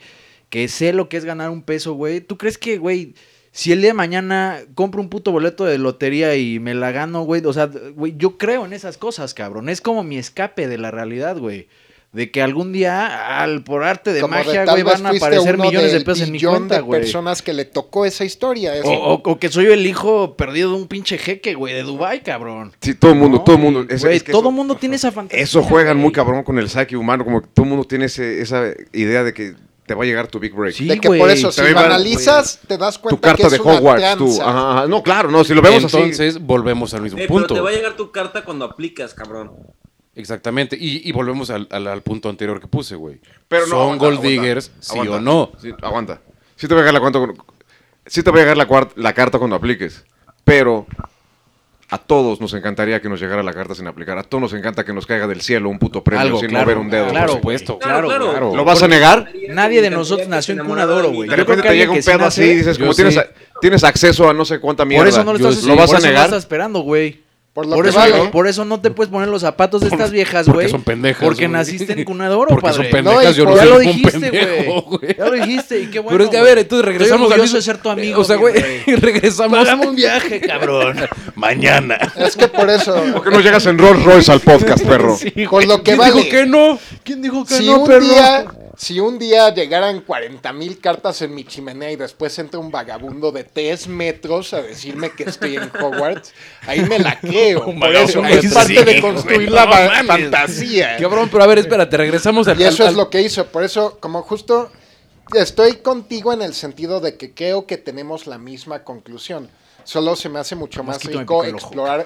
Que sé lo que es ganar un peso, güey. ¿Tú crees que, güey, si el día de mañana compro un puto boleto de lotería y me la gano, güey? O sea, güey, yo creo en esas cosas, cabrón. Es como mi escape de la realidad, güey. De que algún día, al por arte de Como magia, güey, van a aparecer millones de pesos en mi cuenta, de güey. personas que le tocó esa historia. eso. O, o- o que soy el hijo perdido de un pinche jeque, güey, de Dubai, cabrón. Sí, todo el mundo, ¿No? todo el mundo. Y, Es- güey, es que todo el mundo tiene esa fantasía. Eso juegan muy cabrón con el saque humano, como que todo el mundo tiene ese- esa idea de que te va a llegar tu big break. Sí, de que güey. por eso, si Te lo analizas, te das cuenta tu carta que de es una Hogwarts, tú. Ajá, ajá. No, claro, no, si lo vemos así. Entonces, volvemos al mismo Eh, pero punto. te va a llegar tu carta cuando aplicas, cabrón. Exactamente. Y, y volvemos al, al- al punto anterior que puse, güey. Pero no, ¿Son aguanta, gold aguanta, diggers, sí aguanta. o no? Sí, aguanta. Sí te va a llegar la, cuenta- sí te va a llegar la, carta cuando apliques. Pero a todos nos encantaría que nos llegara la carta sin aplicar. A todos nos encanta que nos caiga del cielo un puto premio Algo, sin claro, mover un dedo. claro, por supuesto. Claro, Claro, claro. ¿Lo vas a negar? Nadie de nosotros nació en cuna de oro, güey. De repente te llega un pedo así y dices, como tienes, tienes acceso a no sé cuánta mierda. Por eso no lo Yo estás, sí. ¿Lo vas por a eso no negar? estás esperando, güey. Por lo Por que eso, vale. por eso no te puedes poner los zapatos de estas viejas, Porque güey. son pendejas, Porque naciste en cuna de oro, Porque padre. son pendejas, No, y yo no ya soy lo dijiste, güey. Ya lo dijiste y qué bueno. Pero es que, a ver, entonces regresamos Estoy al orgulloso mismo- de ser tu amigo. O sea, güey, regresamos. Pagame un viaje, cabrón. Mañana. Es que por eso, ¿Por qué no llegas en Rolls Royce al podcast, perro? por lo que ¿Quién vale. dijo que no? ¿Quién dijo que si no, un perro? día, si un día llegaran 40 mil cartas en mi chimenea y después entra un vagabundo de 3 metros a decirme que estoy en Hogwarts, ahí me la creo. Un Por eso es parte sí, de construir la mames. fantasía. Cabrón, pero a ver, espérate, regresamos al. Y eso al- es lo que hizo. Por eso, como justo estoy contigo en el sentido de que creo que tenemos la misma conclusión. Solo se me hace mucho Más rico explorar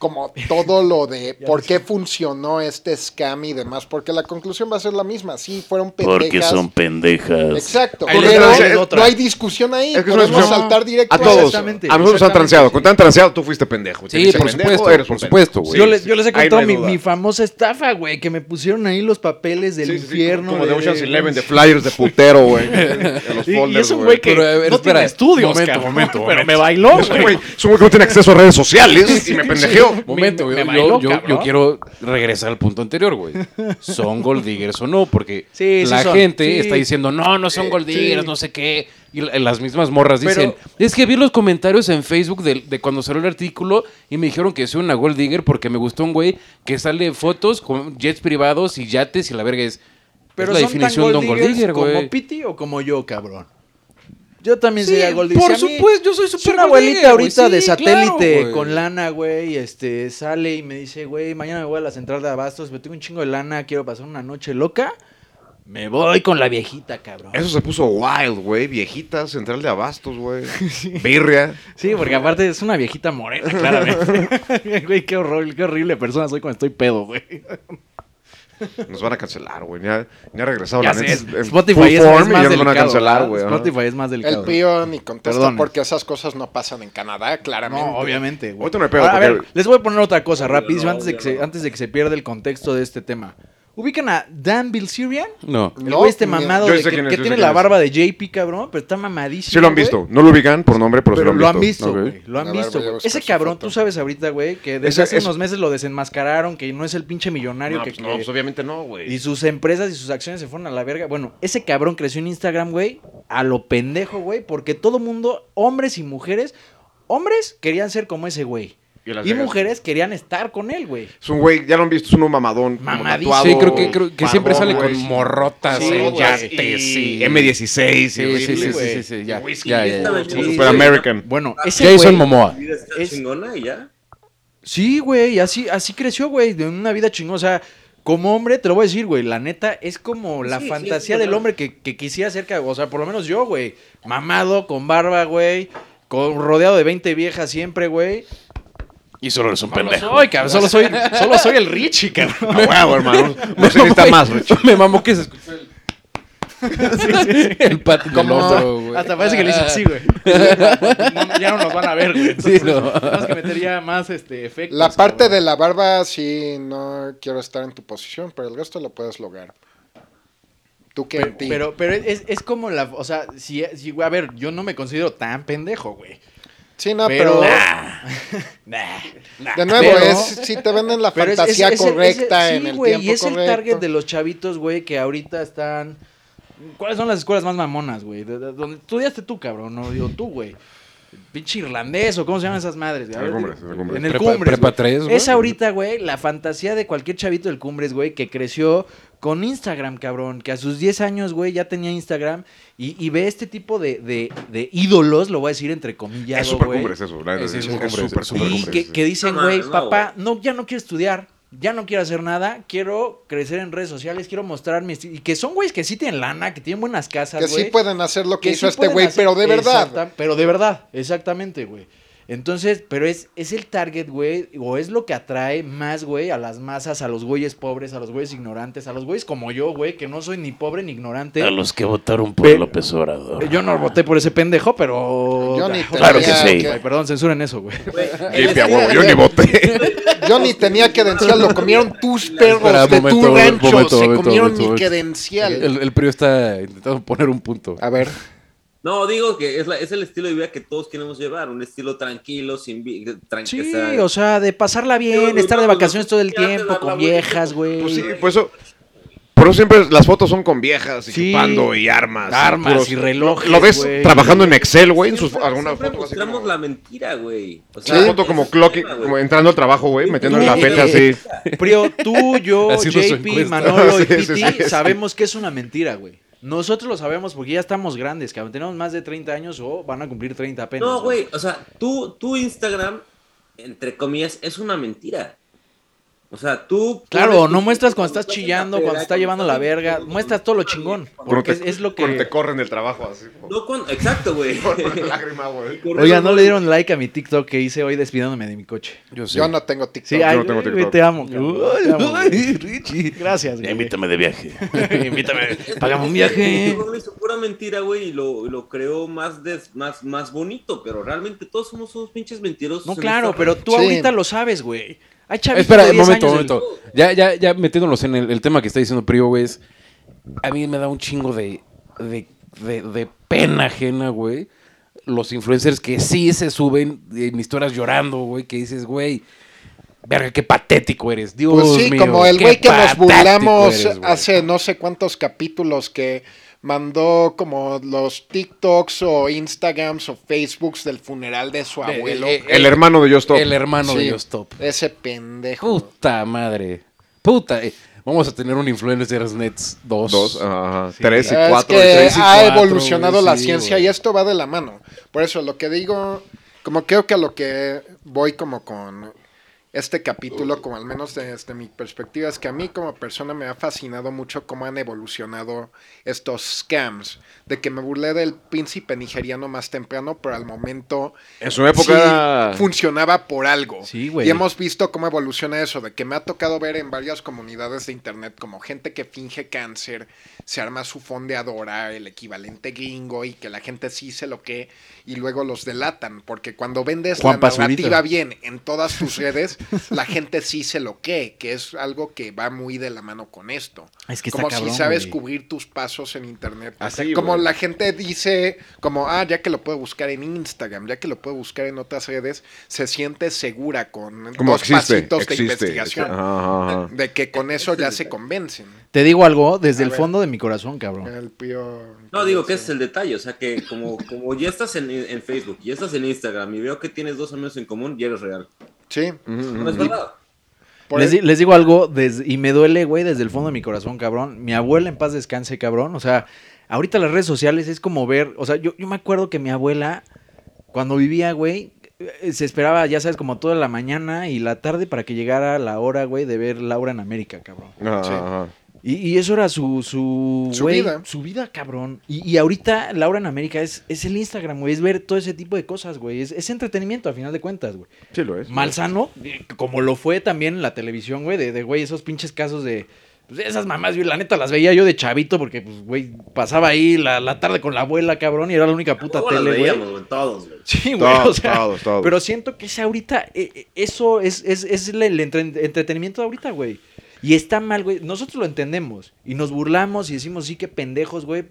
como todo lo de por qué funcionó este scam y demás, porque la conclusión va a ser la misma. Sí, fueron pendejas. Porque son pendejas. Exacto, Ahí pero no hay discusión ahí. Es que es una Podemos discusión. saltar directo A todos. Exactamente, A nosotros nos han transeado. Con tan transeado, tú fuiste pendejo. Sí, por pendejo, supuesto, eres por pendejo. supuesto, güey. yo, les, yo les he contado mi, famosa estafa, güey, que me pusieron ahí los papeles del Sí, sí, sí, infierno. Como de Ocean's Eleven, de flyers de putero, güey. Y, es un güey que Pero, a ver, no espera. tiene estudios, Momento, momento, pero me bailó, Es un güey. güey es un güey que no tiene acceso a redes sociales y me pendejeó. Momento, me yo, yo- cabrón. yo quiero regresar al punto anterior, güey. ¿Son gold diggers o no? Porque Sí, sí la son, gente sí. está diciendo, no, no son gold diggers, sí. no sé qué. Y la- las mismas morras Pero- dicen, es que vi los comentarios en Facebook de, de cuando salió el artículo y me dijeron que soy una gold digger porque me gustó un güey que sale fotos con jets privados y yates y la verga es... Pero es la son tan definición de un gold digger, güey. como Piti o como yo, cabrón. Yo también Sí, sería gold digger. por Si supuesto, yo soy si super una abuelita ahorita de sí, satélite claro, con lana, güey, este, sale y me dice, güey, mañana me voy a la central de abastos, me tengo un chingo de lana, quiero pasar una noche loca. Me voy con la viejita, cabrón. Eso se puso wild, güey. Viejita, central de abastos, güey. Birria. Sí, porque aparte es una viejita morena, claramente. güey, qué horrible, qué horrible persona soy cuando estoy pedo, güey. Nos van a cancelar, güey. Ya, ya ha regresado Ya la sé, neta. Spotify es, es form y más ya nos van a delicado. cancelar. Spotify es más El delicado. pío ni contesta Perdón. porque esas cosas no pasan en Canadá, claramente. No, obviamente, güey. Ahorita no hay pedo, Ahora, a ver, les voy a poner otra cosa rapidísimo no, antes, de que se, antes de que se pierda el contexto de este tema. ¿Ubican a Dan Bilzerian? No. El No, güey este mamado Yo de sé que, quién es, que yo sé tiene quién la es. barba de JP, cabrón, pero está mamadísimo. Sí lo han güey. visto. No lo ubican por nombre, pero, sí Pero lo lo han visto. Ok. güey. Lo han visto, güey. Ese su cabrón, foto. tú sabes ahorita, güey, que desde Ese- hace es- unos meses lo desenmascararon, que no es el pinche millonario No, que, pues no, que- pues obviamente no, güey. Y sus empresas y sus acciones se fueron a la verga. Bueno, ese cabrón creció en Instagram, güey, a lo pendejo, güey, porque todo mundo, hombres y mujeres, hombres querían ser como ese güey. Y mujeres querían estar con él, güey. Es un güey, ya lo han visto, es un mamadón. Mamadísimo. tatuado, Sí, creo que, creo que siempre sale güey. con morrotas Sí, en güey. yates Y y... M16. Sí, sí, sí, sí, sí, sí, ya, Whisky. ya, ya, ya. Como Super. American. Bueno, ese Jason güey- Momoa. La vida está Es- chingona y ya. Sí, güey, así, así creció, güey, de una vida chingona. O sea, como hombre, te lo voy a decir, güey, la neta, es como la Sí, sí, fantasía del hombre que, que quisiera ser, o sea, por lo menos yo, güey, mamado, con barba, güey, con, rodeado de 20 viejas siempre, güey. Y solo eres un No lo pendejo. soy, cabrón, solo soy, solo soy el Richie, cabrón. A huevo, hermano. No se necesita más, Rich. Me mamó que se escuchó el... el pat del Como- hombro, güey. Hasta parece que le hice así, güey. No, ya no nos van a ver, güey. Sí, no. Tenemos que meter ya más este, efectos. La parte cabrón. de la barba, sí, no quiero estar en tu posición, pero el resto lo puedes lograr. Tú que pero, pero es, es como la. O sea, si, si, güey, a ver, yo no me considero tan pendejo, güey. Sí, no, pero- pero, Nah. de nuevo, pero- es si te venden la es- fantasía es- es el- correcta es el- en sí, el güey, tiempo Y es el target de los chavitos, güey, que ahorita están. ¿Cuáles son las escuelas más mamonas, güey? De- de- Donde estudiaste tú, cabrón, no digo tú, güey. Pinche irlandés o cómo se llaman esas madres, güey. En el Cumbres. En el Prepa- Cumbres. prepa güey. tres, güey. Es ahorita, güey, la fantasía de cualquier chavito del Cumbres, güey, que creció con Instagram, cabrón. Que a sus 10 años, güey, ya tenía Instagram y, y ve este tipo de, de- de ídolos, lo voy a decir entre comillas, Es super güey. cumbres eso. la Es sí, es súper, cumbres, súper Y cumbres, que, sí. que dicen, güey, no, papá, no, ya no quiero estudiar, ya no quiero hacer nada, quiero crecer en redes sociales, quiero mostrar mi esti- Y que son güeyes que sí tienen lana, que tienen buenas casas, que güey. sí pueden hacer lo que, que hizo sí este güey, pero de verdad. Exacta- pero de verdad, exactamente, güey. Entonces, pero es, es el target, güey, o es lo que atrae más, güey, a las masas, a los güeyes pobres, a los güeyes ignorantes, a los güeyes como yo, güey, que no soy ni pobre ni ignorante. A los que votaron por Pe- López Obrador. Yo no voté por ese pendejo, pero... Yo ni Claro tenía que sí. Güey, perdón, censuren eso, güey. Yo ni voté. Yo ni tenía credencial, lo comieron tus perros Espera, de momento, tu rancho, momento, se momento, comieron momento, mi momento. credencial. El, el PRI está intentando poner un punto. A ver, No, digo que es, la- es el estilo de vida que todos queremos llevar, un estilo tranquilo, sin vi- tran- Sí, sea- o sea, de pasarla Sí, bien, estar de no, vacaciones todo el tiempo, con viejas, güey. Pues sí, por eso. Por eso siempre las fotos son con viejas y Sí. chupando y armas. Armas y relojes, Lo ves trabajando en Excel, güey, en sus alguna foto mostramos como- la mentira, güey. O Una foto ese como tema, güey. como entrando al trabajo, güey, metiéndole la fecha así. Prio, tú, yo, JP. Manolo y Sí, Piti sí, sí, sí. sabemos que es una mentira, güey. Nosotros lo sabemos porque ya estamos grandes, cabrón. Tenemos más de 30 años o van a cumplir 30 apenas. No, güey, o sea, tú, tu Instagram, entre comillas, es una mentira. O sea, tú... Claro, no muestras cuando estás chillando, cuando está llevando la verga. Muestras todo lo chingón. Cuando Porque te, es, es lo cuando te que. corren del trabajo así. No cuando... Exacto, güey. Lágrima, güey. Oiga, no le dieron like a mi TikTok que hice hoy despidiéndome de mi coche. Yo sé. Yo no tengo TikTok. Sí, yo ay, no tengo güey, TikTok. te amo. te. Richie. Gracias, güey. Invítame de viaje. Invítame. Pagamos un viaje. Lo hizo pura mentira, güey, y lo, lo creó más, des- más, más bonito, pero realmente todos somos unos pinches mentirosos. No, claro, pero tú Sí. ahorita lo sabes, güey. Hay Espera, un 10 momento, un momento. Ya, ya, ya metiéndonos en el, el tema que está diciendo Prio, güey. es- A mí me da un chingo de, de, de, de pena ajena, güey. Los influencers que sí se suben en historias llorando, güey. Que dices, güey, verga, qué patético eres. Dios Pues sí, mío. como el güey que nos burlamos eres, hace no sé cuántos capítulos que mandó como los TikToks o Instagrams o Facebooks del funeral de su abuelo. El hermano de Just Stop. El hermano de Sí, Just Stop. Ese pendejo. Puta madre. Puta. eh, Vamos a tener un Influencers Nets 2. Dos, ajá, tres y Es cuatro. que y tres y- ha cuatro, evolucionado la sí, ciencia güey. y esto va de la mano. Por eso lo que digo, como creo que a lo que voy como con este capítulo, como al menos desde mi perspectiva, es que a mí como persona me ha fascinado mucho cómo han evolucionado estos scams. De que me burlé del príncipe nigeriano más temprano, pero al momento En su época sí funcionaba por algo. Sí, güey. Y hemos visto cómo evoluciona eso, de que me ha tocado ver en varias comunidades de internet como gente que finge cáncer, se arma su fondeadora, el equivalente gringo, y que la gente sí se lo que, y luego los delatan, porque cuando vendes Juan la narrativa bien en todas tus redes, la gente sí se lo que, que es algo que va muy de la mano con esto. Es que está como cabrón, si sabes güey. cubrir tus pasos en internet. Así, como güey. la gente dice, como, ah, ya que lo puedo buscar en Instagram, ya que lo puedo buscar en otras redes, se siente segura con Como dos existe, pasitos de existe. investigación. Ajá, ajá, ajá. De que con eso ya se convencen. Te digo algo desde A el ver. fondo de mi corazón, cabrón. El pío- No, digo que ese es el detalle, o sea que como, como ya estás en, en Facebook, ya estás en Instagram y veo que tienes dos amigos en común, ya eres real. Sí. No es verdad. Les, el- di- les digo algo, y me duele, güey, desde el fondo de mi corazón, cabrón. Mi abuela en paz descanse, cabrón. O sea, ahorita las redes sociales es como ver, o sea, yo, yo me acuerdo que mi abuela, cuando vivía, güey, eh, se esperaba, ya sabes, como toda la mañana y la tarde para que llegara la hora, güey, de ver Laura en América, cabrón. Ajá, Sí. Y, y eso era su, su, Su güey, vida. Su vida, cabrón. Y, y ahorita Laura en América es, es el Instagram, güey. Es ver todo ese tipo de cosas, güey. Es, es entretenimiento, a final de cuentas, güey. Sí lo es. Malsano, como lo fue también en la televisión, güey, de, de, güey, esos pinches casos de... pues, esas mamás, yo la neta las veía yo de chavito porque, pues, güey, pasaba ahí la, la tarde con la abuela, cabrón, y era la única puta las tele, güey. veíamos, güey, todos, güey. Sí, güey, Todos, o sea, todos, todos. pero siento que ese ahorita, eh, eh, eso es, es, es el, el entre- entretenimiento de ahorita, güey. Y está mal, güey. Nosotros lo entendemos. Y nos burlamos y decimos, sí, qué pendejos, güey.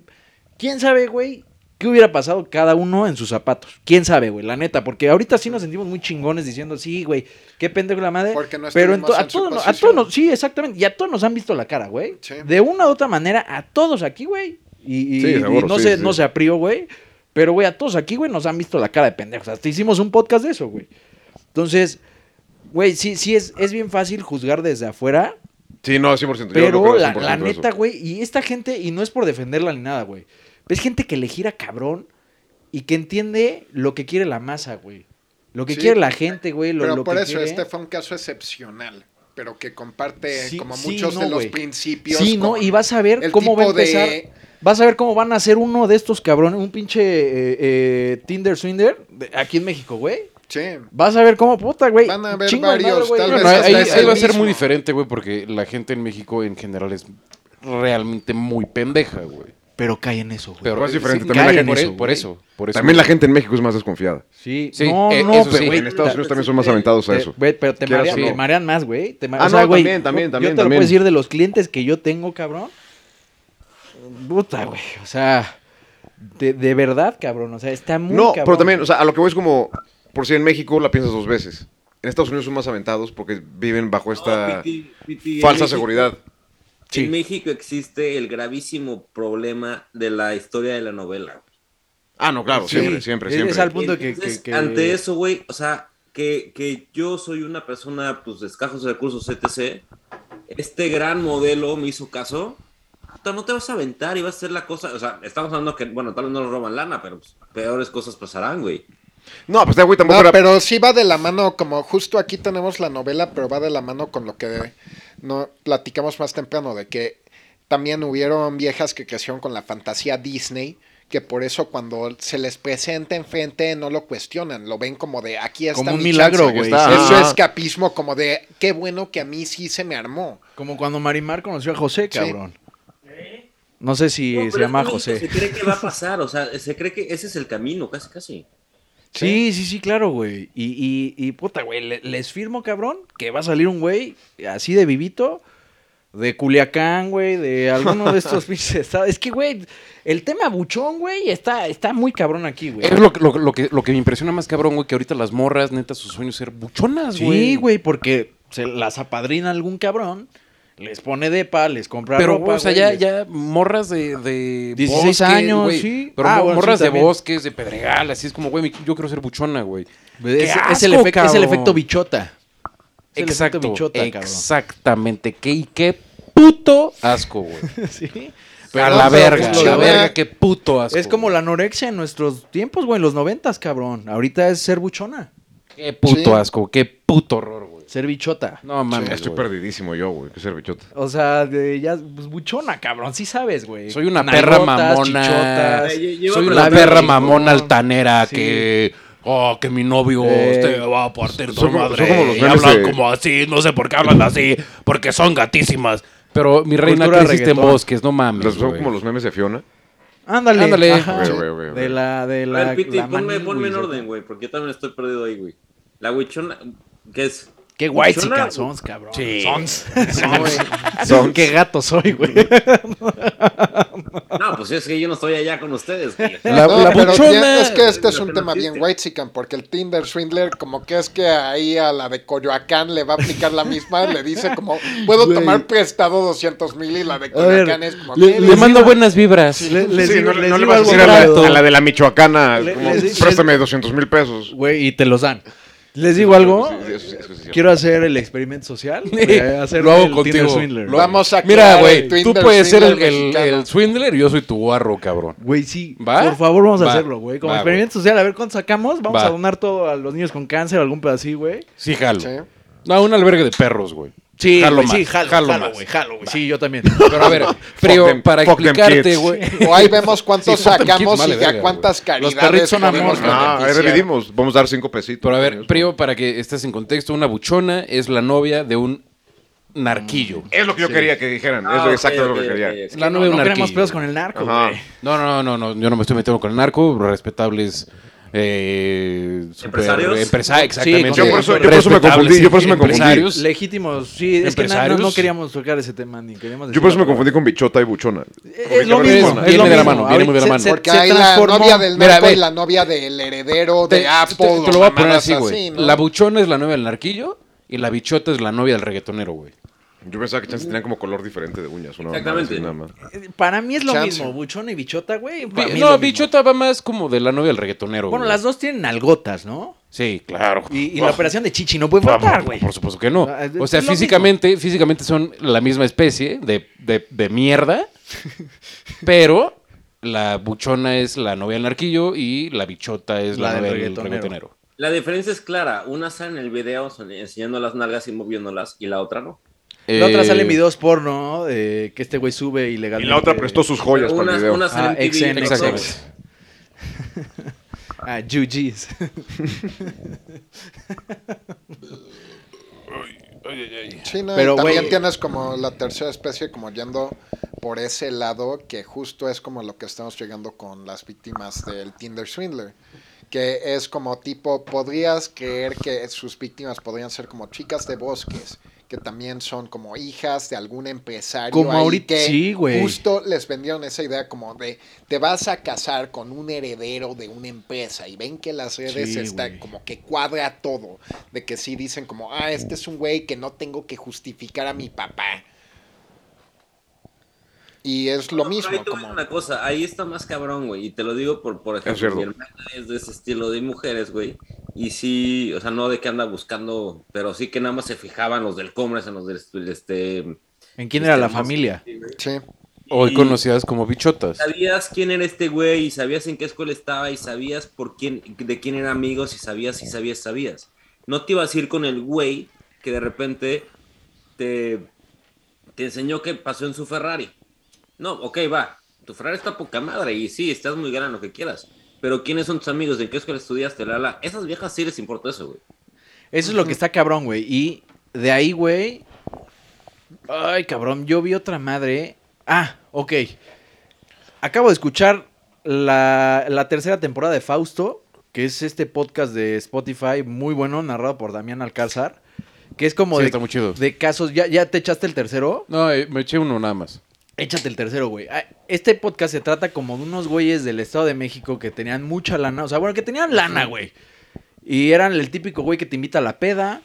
¿Quién sabe, güey? ¿Qué hubiera pasado cada uno en sus zapatos? ¿Quién sabe, güey? La neta, porque ahorita sí nos sentimos muy chingones diciendo, sí, güey, qué pendejo la madre. Porque no Pero en to- a en todos, nos- a todos, nos- sí, exactamente. Y a todos nos han visto la cara, güey. Sí. De una u otra manera, a todos aquí, güey. Y, y- Sí, y no sí, sí. no se aprió, güey. Pero, güey, a todos aquí, güey, nos han visto la cara de pendejos. Hasta hicimos un podcast de eso, güey. Entonces, güey, sí, sí es, es bien fácil juzgar desde afuera. Sí, no, 100%. yo Pero la, 100% la eso. neta, güey, y esta gente, y no es por defenderla ni nada, güey. Es gente que le gira cabrón y que entiende lo que quiere la masa, güey. Lo que Sí, quiere la gente, güey. Lo, Pero lo por que eso, quiere- este fue un caso excepcional, pero que comparte Sí, como sí, muchos no, de los principios. Sí, ¿no? Y vas a ver cómo va a de- empezar. Vas a ver cómo van a hacer uno de estos cabrones, un pinche eh, eh, Tinder Swinder de- aquí en México, güey. Sí. Vas a ver cómo, puta, güey. Van a chingo madre, varios, tal vez ahí, va a ser muy diferente, güey, porque la gente en México en general es realmente muy pendeja, güey. Pero cae en eso, güey. Pero es diferente, sí, también la gente- eso, por eso, por eso. También la gente en México es más desconfiada. Sí, Sí, no, eh, no, eso pero, sí. güey, En Estados ta- Unidos también son más aventados a te- eso. güey, pero te o no. te marean más, güey. Te ma- Ah, o sea, no, güey, también, también, Yo también, te lo puedo decir de los clientes que yo tengo, cabrón. Puta, güey. O sea, de, de verdad, cabrón. O sea, está muy No, cabrón. pero también, o sea, a lo que voy es como, por si en México la piensas dos veces. En Estados Unidos son más aventados porque viven bajo esta No, Piti, Piti, en falsa México- seguridad. Sí. En México existe el gravísimo problema de la historia de la novela. Ah, no, claro, Sí, siempre, siempre, es- siempre. es al punto que, Entonces, que- que- Ante eso, güey, o sea, que, que yo soy una persona, pues, de escasos recursos, etc. Este gran modelo me hizo caso. puta, No te vas a aventar y vas a hacer la cosa. O sea, estamos hablando que, bueno, tal vez no nos roban lana, pero pues, peores cosas pasarán, güey. No, pues güey tampoco No, era... pero sí va de la mano, como justo aquí tenemos la novela, pero va de la mano con lo que no platicamos más temprano, de que también hubieron viejas que crecieron con la fantasía Disney, que por eso cuando se les presenta enfrente no lo cuestionan, lo ven como de aquí está Como un mi milagro, chance". güey. Eso es escapismo, como de qué bueno que a mí sí se me armó. Como cuando Marimar conoció a José, cabrón. No sé si No, se llama José. Se cree que va a pasar, o sea, se cree que ese es el camino, casi, casi. Sí, sí, sí, claro, güey. Y, y, y puta, güey, le- les firmo, cabrón, que va a salir un güey así de vivito, de Culiacán, güey, de alguno de estos pinches estados. Es que, güey, el tema buchón, güey, está, está muy cabrón aquí, güey. Es lo, que- lo, lo que, lo que me impresiona más cabrón, güey, que ahorita las morras, neta, su sueño es ser buchonas, güey. Sí, güey, porque se las apadrina algún cabrón, les pone depa, les compra Pero, ropa, o sea, güey, ya, les- ya morras de, de 16 años, güey. sí. Pero Ah, mo- bueno, morras sí, de bosques, de pedregal, así es como, güey, yo quiero ser buchona, güey. Es, ¡Qué es el efecto, es el efecto bichota. Es el Exacto, efecto bichota, exactamente. ¿Qué, y qué puto asco, güey. Sí. a Pero la pero verga, a la verga, qué puto asco. Es como la anorexia en nuestros tiempos, güey, en los noventas, cabrón. Ahorita es ser buchona, Qué puto Sí. asco, qué puto horror, güey. Ser bichota. No mames, Estoy güey. perdidísimo yo, güey. Qué ser bichota. O sea, de ya, pues buchona, cabrón, sí sabes, güey. Soy una perra mamona. chichotas. Eh, Soy una perra mamona altanera Sí. que. Oh, que mi novio Eh, este va a partir tu madre. son como los y memes hablan de- como así, no sé por qué hablan así, porque son gatísimas. Pero mi reina Cultura creciste en bosques, no mames. Los- son como los memes de Fiona. Ándale, Ándale. ajá. Güey, güey, güey. De la, de A la. ver, Piti, la ponme, maní, ponme en orden, güey, porque yo también estoy perdido ahí, güey. La huichona, ¿qué es? Qué guay Buchona, sons, cabrón. Sí. Sons. Sons. Qué gato soy, güey. No, pues es que yo no estoy allá con ustedes, güey. La, No, la pero es que este es un tema bien diste. white porque el Tinder Swindler como que es que ahí a la de Coyoacán le va a aplicar la misma, le dice como, puedo Güey. tomar prestado 200 mil y la de ver, Coyoacán es como, le-. Le mando buenas vibras. Le- les Sí, digo- no, le- les no le digo vas a decir a la, a la de la Michoacana, Le- como, préstame 200 mil pesos. Güey, y te los dan. Les digo algo. Quiero hacer el experimento social. A hacer Lo hago el contigo. Tinder Swindler. Lo- Vamos a Mira, güey, tú puedes ser el, Swindler el, swindler y yo soy tu guarro, cabrón. Güey, sí. ¿Va? Por favor, vamos a hacerlo, güey. Como Va, experimento social, a ver cuánto sacamos. Vamos Va. a donar todo a los niños con cáncer o algún pedacito, güey. Sí, jalo. Sí. No, un albergue de perros, güey. Sí, Jalo más, sí, jalo, jalo jalo, más. güey, jalo, güey. Sí, yo también. Pero a ver, Frío, them- para explicarte, güey. O ahí vemos cuánto Sí, fuck them sacamos kids, y ya verga, cuántas güey. Los caridades perritos son amor, Ah, ahí dividimos. Vamos a dar cinco pesitos. Pero a ver, Frío, para que estés en contexto, una buchona es la novia de un narquillo. Es lo que yo quería que dijeran. Ah, es ok, exacto lo que quería. La no, novia de no un queremos narquillo. pedos con el narco, güey. No, no, no, no, yo no me estoy metiendo con el narco, respetables eh, ¿Empresarios? empresa- exactamente. Sí, yo por eso- yo por eso me confundí, yo por eso me confundí. empresarios. Legítimos, sí, es que na- no, Empresarios. no queríamos tocar ese tema ni queríamos Yo por eso me confundí con bichota y buchona. Es lo Porque mismo, viene lo de la mano, viene muy de la mano. Porque se hay la novia del Mira, narco ve. y la novia del heredero Te, de te- Apple. te lo voy a poner así, güey. La buchona es la novia del narquillo y la bichota es la novia del reggaetonero, güey. Yo pensaba que chances tenían como color diferente de uñas. Una Exactamente. así, nada más. Para mí es lo Chance. mismo, buchón y bichota, güey. Bi- para mí es no, mismo. bichota va más como de la novia del reggaetonero. Bueno, güey. las dos tienen algotas, ¿no? Sí, claro. Y, y la operación de chichi no puede faltar, güey. Por supuesto que no. Ah, es- O sea, es lo físicamente, físicamente son la misma especie de, de, de mierda, pero la buchona es la novia del narquillo y la bichota es la, La del novia del reggaetonero. reggaetonero. La diferencia es clara. Una sale en el video son- enseñando las nalgas y moviéndolas y la otra no. La otra Eh, sale en videos porno eh, que este güey sube Y ilegalmente. la otra prestó sus joyas para el video. una sale Ah, en TV. XN, Exactamente. Ah, GG's. Sí, no, Pero, y también tienes como la tercera especie como yendo por ese lado que justo es como lo que estamos llegando con las víctimas del Tinder Swindler. Que es como tipo, podrías creer que sus víctimas podrían ser como chicas de bosques, que también son como hijas de algún empresario. Como ahí ahorita- que sí, güey. Justo les vendieron esa idea como de, te vas a casar con un heredero de una empresa y ven que las redes Sí, está güey. como que cuadra todo. De que sí dicen como, ah, este es un güey que no tengo que justificar a mi papá. Y es lo No, mismo, ahí como... decir una cosa, ahí está más cabrón, güey. Y te lo digo por, por ejemplo, mi hermana es de ese estilo de mujeres, güey. Y sí, o sea, no de que anda buscando, pero sí que nada más se fijaban los del Commerce, en los del este. ¿En quién era la este, familia? Sí. Hoy Y- conocidas como bichotas. Sabías quién era este güey y sabías en qué escuela estaba y sabías por quién, de quién eran amigos y sabías y sabías, sabías. No te ibas a ir con el güey que de repente te, te enseñó qué pasó en su Ferrari. No, ok, va. Tu Ferrari está poca madre y sí, estás muy grande, lo que quieras. Pero ¿quiénes son tus amigos? ¿De qué escuela estudiaste? La, la. Esas viejas sí les importa eso, güey. Eso es lo que está cabrón, güey. Y de ahí, güey. Ay, cabrón, yo vi otra madre. Ah, ok. Acabo de escuchar la, la tercera temporada de Fausto, que es este podcast de Spotify muy bueno, narrado por Damián Alcázar. Que es como Sí, de, está muy chido. de casos. ¿Ya, ¿Ya te echaste el tercero? No, eh, me eché uno nada más. Échate el tercero, güey. Ah, Este podcast se trata como de unos güeyes del Estado de México que tenían mucha lana. O sea, bueno, que tenían lana, güey. Y eran el típico güey que te invita a la peda.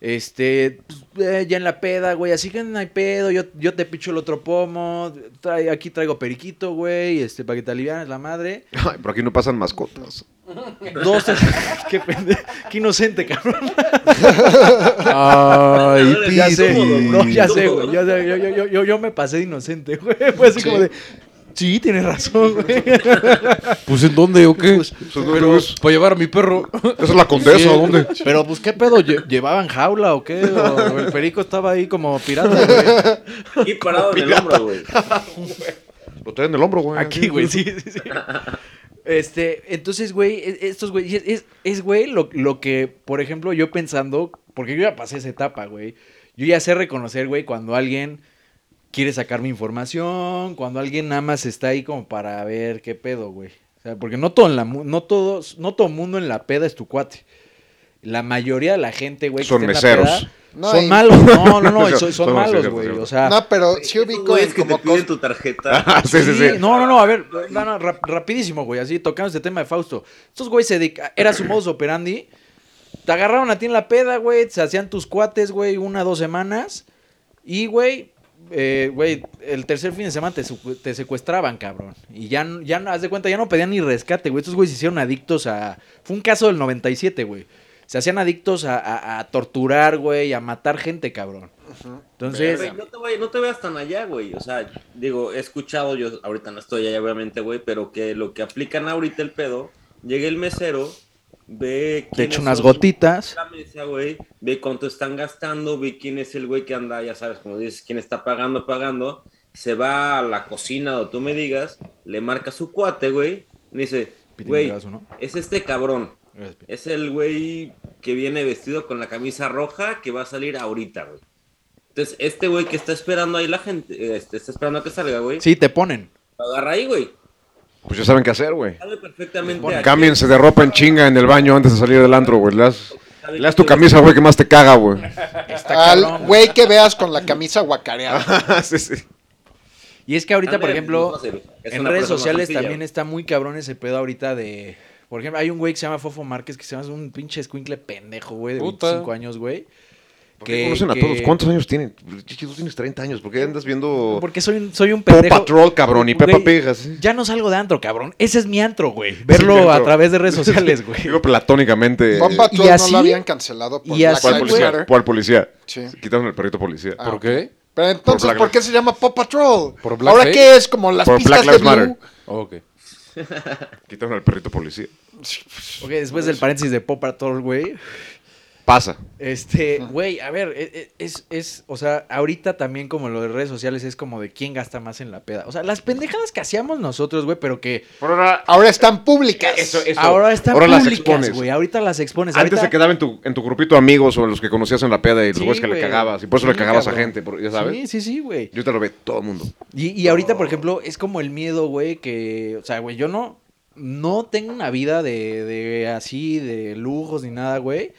Este, pues, eh, ya en la peda, güey, así que no hay pedo, yo, yo te picho el otro pomo, trae- aquí traigo periquito, güey, este, para que te alivianes la madre. Ay, pero aquí no pasan mascotas. Dos, tres, qué pendejo, qué inocente, cabrón. Ay, Ya sé, no, ya sé, güey, ya sé, yo, yo, yo, yo, yo me pasé de inocente, güey, fue así como de, sí, tienes razón, güey. Pues en dónde o qué? Pues, ¿dónde es? Para llevar a mi perro. ¿Esa es la condesa? Sí. ¿Dónde? Pero, pues, ¿qué pedo? ¿Lle- ¿Llevaban jaula o qué? ¿O el perico estaba ahí como pirata, güey? Aquí parado en el hombro, güey. Lo traen en el hombro, güey. Aquí, güey, sí, sí, sí. Este, entonces, güey, e- estos güey, es, es, es, güey, lo, lo que, por ejemplo, yo pensando, porque yo ya pasé esa etapa, güey. Yo ya sé reconocer, güey, cuando alguien quiere sacarme información, cuando alguien nada más está ahí como para ver qué pedo, güey. O sea, porque no todo en la no todos, no todo mundo en la peda es tu cuate. La mayoría de la gente, güey, que Son está en la meseros. peda, No, son y- malos. No, no, no, Son- malos, güey. O sea, No, pero sí ubico en que te como piden cos- tu tarjeta. Ah, sí, sí, sí. No, no, no, a ver, no, no, rap- rapidísimo, güey, así tocando este tema de Fausto. Estos güeyes se dedica- era su modus operandi. Te agarraron a ti en la peda, güey, se hacían tus cuates, güey, una, dos semanas. Y, güey, eh, güey, el tercer fin de semana te, te secuestraban, cabrón. Y ya, ya, haz de cuenta, ya no pedían ni rescate, güey. Estos güeyes se hicieron adictos a... Fue un caso del 97, güey. Se hacían adictos a, a- a torturar, güey, a matar gente, cabrón. Entonces... Güey, no, te vayas- no te veas tan allá, güey. O sea, digo, he escuchado, yo ahorita no estoy allá, obviamente, güey, pero que lo que aplican ahorita el pedo, llega el mesero, ve. Te quiénes echo unas gotitas. la mesa, güey, ve cuánto están gastando, ve quién es el güey que anda, ya sabes, como dices, quién está pagando, pagando. Se va a la cocina o tú me digas, le marca su cuate, güey, y dice, güey, ¿no? es este cabrón. Es el güey que viene vestido con la camisa roja que va a salir ahorita, güey. Entonces, este güey que está esperando ahí la gente, este, está esperando a que salga, güey, Sí, te ponen. lo agarra ahí, güey. Pues ya saben qué hacer, güey. Sabe perfectamente a Cámbiense de ropa en chinga en el baño antes de salir del antro, güey. Le das, tu camisa, güey, que más te caga, güey. Está Al cabrón. güey que veas con la camisa guacareada. sí, sí. Y es que ahorita, por ejemplo, en redes sociales sencilla, también está muy cabrón ese pedo ahorita de... Por ejemplo, hay un güey que se llama Fofo Márquez que se llama un pinche escuincle pendejo, güey, de Puta. 25 años, güey. ¿Por qué conocen a que- todos? ¿Cuántos años tienen? Chichi, tú tienes 30 años. ¿Por qué andas viendo Porque soy un, soy un pendejo. Patrol, cabrón, y Peppa Pig? así? Ya no salgo de antro, cabrón. Ese es mi antro, güey. Verlo mi antro. a través de redes sociales, güey. Digo platónicamente. Eh, Patrol y no así- lo habían cancelado por y Black así, ¿Cuál policía? ¿Cuál policía? Sí. Quitaron el perrito policía. Ah, ¿Por qué? Pero entonces, Black ¿por, Lives- qué se llama Paw Patrol? ¿Por Black ¿Ahora Face? qué es? Como las Por pistas Black de Lives Blue. Matter. Oh, ok. Quitaron al perrito policía. Ok, después del paréntesis de Pop Patrol, güey. Pasa. Este, güey, a ver, e- e- es, es, o sea, ahorita también como lo de redes sociales es como de quién gasta más en la peda. O sea, las pendejadas que hacíamos nosotros, güey, pero que Ahora están públicas. Eso, eso. ahora están Ahora las públicas, expones. güey. Ahorita las expones. Antes ahorita... se quedaba en tu, en tu grupito de amigos o en los que conocías en la peda y los Sí, güeyes que le cagabas. Y por eso le cagabas a gente, por- ya sabes. Sí, sí, sí, güey. Yo te lo ve todo el mundo. Y, y ahorita, por ejemplo, es como el miedo, güey, que, o sea, güey, yo no, no tengo una vida de, de así, de lujos ni nada, güey.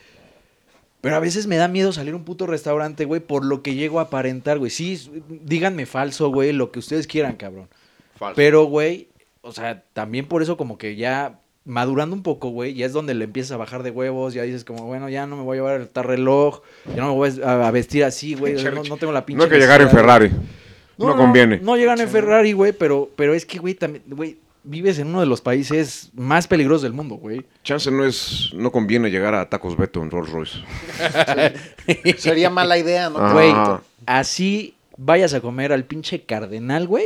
Pero a veces me da miedo salir a un puto restaurante, güey, por lo que llego a aparentar, güey. Sí, díganme falso, güey, lo que ustedes quieran, cabrón. Pero, güey, o sea, también por eso como que ya madurando un poco, güey, ya es donde le empiezas a bajar de huevos, ya dices como, bueno, ya no me voy a llevar el tal reloj, ya no me voy a, vestir así, güey, no, no tengo la pinche No hay que llegar en. Ferrari. No, conviene. No, llegan en Ferrari, güey, pero, pero es que, güey, también, güey, vives en uno de los países más peligrosos del mundo, güey. Chance no es. No conviene llegar a Tacos Beto en Rolls Royce. Sería mala idea, ¿no? Ah. Güey, así vayas a comer al pinche cardenal, güey.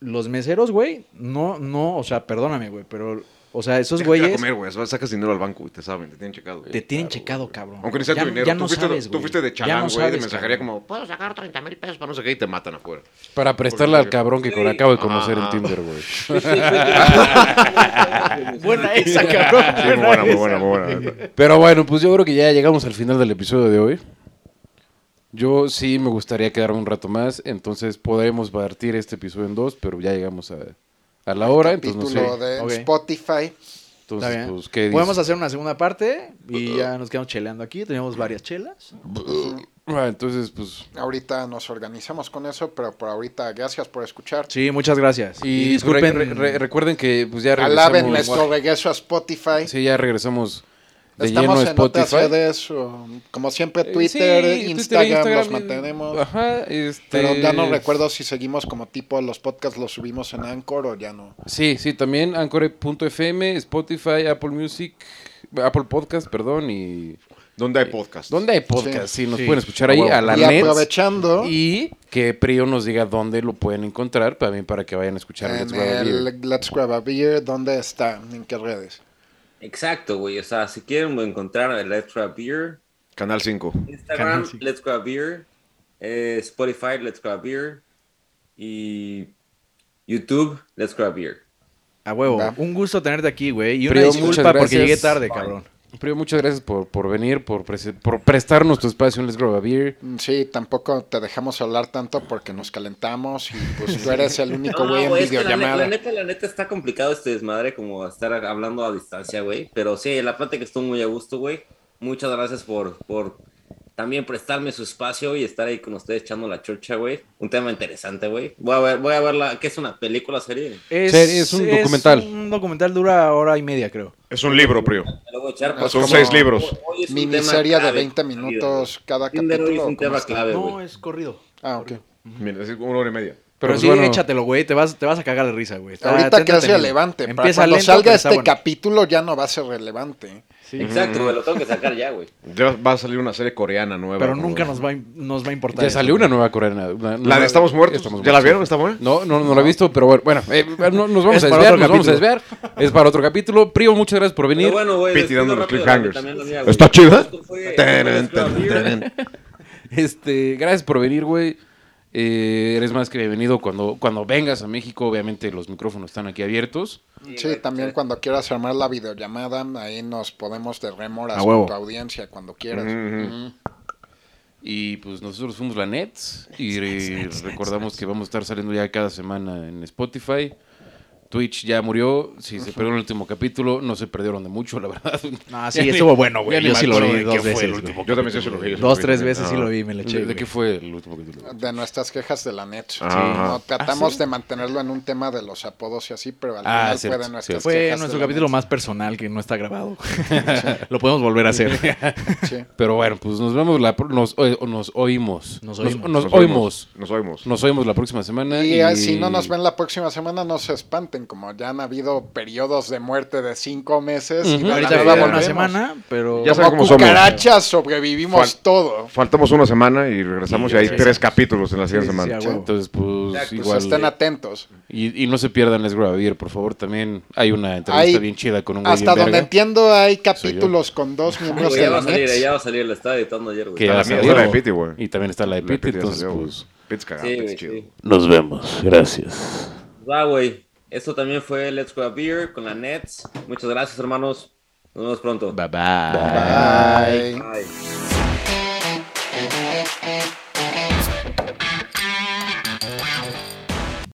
los meseros, güey, no, no, o sea, perdóname, güey, pero, o sea, esos Déjate ir a güeyes comer, güey. Sacas dinero al banco y te saben, te tienen checado. te tienen checado, cabrón. Aunque ni sea Ya- tu dinero. Ya tú, no fuiste, sabes, tú fuiste de chalán, no güey, de sabes, mensajería cabrón. como, puedo sacar 30 mil pesos para no sé qué y te matan afuera. Para prestarle al cabrón que Sí. acabo de conocer en Tinder, güey. Buena esa, cabrón. Sí, muy buena, muy buena, muy buena. Pero bueno, pues yo creo que ya llegamos al final del episodio de hoy. Yo sí me gustaría quedarme un rato más, entonces podremos partir este episodio en dos, pero ya llegamos a, a la hora, entonces no sé. De Ok. Spotify. Entonces, Está bien. pues, ¿qué dices? Podemos hacer una segunda parte y ya nos quedamos cheleando aquí. Tenemos varias chelas. Ah, entonces, pues... Ahorita nos organizamos con eso, pero por ahorita gracias por escuchar. Sí, muchas gracias. Y, disculpen. re- re- recuerden que pues ya Alaben regresamos... nuestro regreso a Spotify. Sí, ya regresamos de Estamos lleno en otras Spotify. redes, o, como siempre, Eh, Twitter, sí, Instagram, Twitter, los mantenemos. Ajá, este... Pero ya no recuerdo si seguimos como tipo los podcasts los subimos en Anchor o ya no. Sí, sí, también Anchor.fm, Spotify, Apple Music, Apple Podcast, perdón, y... ¿Dónde hay podcast? ¿Dónde hay podcast? Sí, nos Sí. pueden escuchar A ahí a la y net. aprovechando Y que Prio nos diga dónde lo pueden encontrar también para que vayan a escuchar en Let's Grab a Beer. Let's Grab a Beer, ¿dónde está? ¿En qué redes? Exacto, güey. O sea, si quieren encontrar a Let's Grab Beer, Canal 5. Instagram, Canal. Let's Grab Beer, eh, Spotify, Let's Grab Beer y YouTube, Let's Grab Beer. A huevo. Va. Un gusto tenerte aquí, güey. Y una Pero disculpa porque llegué tarde, cabrón. Prio, muchas gracias por, por venir, por, prese- por prestarnos tu espacio en Let's Grab a Beer. Sí, tampoco te dejamos hablar tanto porque nos calentamos y pues tú eres el único No, güey en la, videollamada. la neta, la neta está complicado este desmadre como estar hablando a distancia, güey. Pero sí, la plática estuvo muy a gusto, güey. Muchas gracias por, por también prestarme su espacio y estar ahí con ustedes echando la chorcha, güey. Un tema interesante, güey. Voy a ver, voy a verla. ¿Qué es una película, serie? Serie, es un documental. Un documental dura hora y media, creo. Es un libro, Prio. Echar. Pues Son como seis libros. Es Miniserie de clave 20 en la vida, minutos cada hoy capítulo. es No, es corrido. Ah, ok. Mira, es una hora y media. Pero, pues, sí, bueno, écatelo, güey. Te vas, te vas a cagar de risa, güey. Ahorita que es relevante. Para Empieza cuando lento, salga pero este bueno. capítulo ya no va a ser relevante. Exacto, güey. Lo tengo que sacar ya, güey. Ya va a salir una serie coreana nueva. Pero como- nunca nos va, a im- nos va a importar. Ya eso, salió güey. una nueva coreana. una- La nueva- de Estamos Muertos. Estamos ¿Ya la Muertos. vieron? ¿Está buena? No, no, no la he visto, pero bueno, bueno, eh, no- nos vamos Es a para desviar, otro nos vamos a capítulo. desviar. Es para otro capítulo. Prio, muchas gracias por venir. Pero bueno, güey. Piti despido dando los rápido cliffhangers. también güey. ¿Está chida? Esto fue- Tarán, tarán, tarán. Este, gracias por venir, güey. Eh, eres más que bienvenido cuando, cuando vengas a México. Obviamente los micrófonos están aquí abiertos. Sí, también sí. cuando quieras armar la videollamada, ahí nos podemos de remoras A huevo. con tu audiencia cuando quieras. Y pues nosotros fuimos la Nets y recordamos que vamos a estar saliendo ya cada semana en Spotify. Twitch ya murió, si se perdió el último capítulo, no se perdieron de mucho, la verdad. No, sí, Ya ni- estuvo bueno, güey. Yo sí lo vi dos veces. Yo también sí lo vi. Dos, lo tres veces sí Ah. lo vi, me le eché. ¿De, qué fue el último capítulo? De nuestras quejas de la net. Sí, Ajá. no, tratamos de mantenerlo en un tema de los apodos y así, pero al Ah, final cierto, fue de nuestras Fue quejas nuestro de la capítulo net. más personal que no está grabado. lo podemos volver a hacer. Pero bueno, pues nos vemos, la, pro- nos, o- nos oímos. Nos oímos. nos oímos. Nos oímos. Nos oímos la próxima semana. Y ah, si no nos ven la próxima semana, no se espanten, como ya han habido periodos de muerte de cinco meses. y de la Ahorita lleva una semana, pero... Ya Como cómo somos. cucarachas sobrevivimos Fal- todo. Faltamos una semana y regresamos y hay Sí, tres sí. capítulos en la siguiente Sí, sí, semana. sí. Entonces, pues Exacto, Pues igual. estén atentos. Y, y no se pierdan Les Beer, por favor. También hay una entrevista Hay- bien chida con un güey Hasta donde verga, entiendo, hay capítulos con dos miembros de ya va la a salir, ya va a salir. La estaba editando ayer, güey. Ya la la de Piti, güey. Y también está la de La Piti ya entonces, pues. Cagado, Sí, güey, sí. Nos vemos. Gracias. Va, güey. Esto también fue Let's Grab Beer con la Nets. Muchas gracias, hermanos. Nos vemos pronto. Bye bye. Bye. Bye.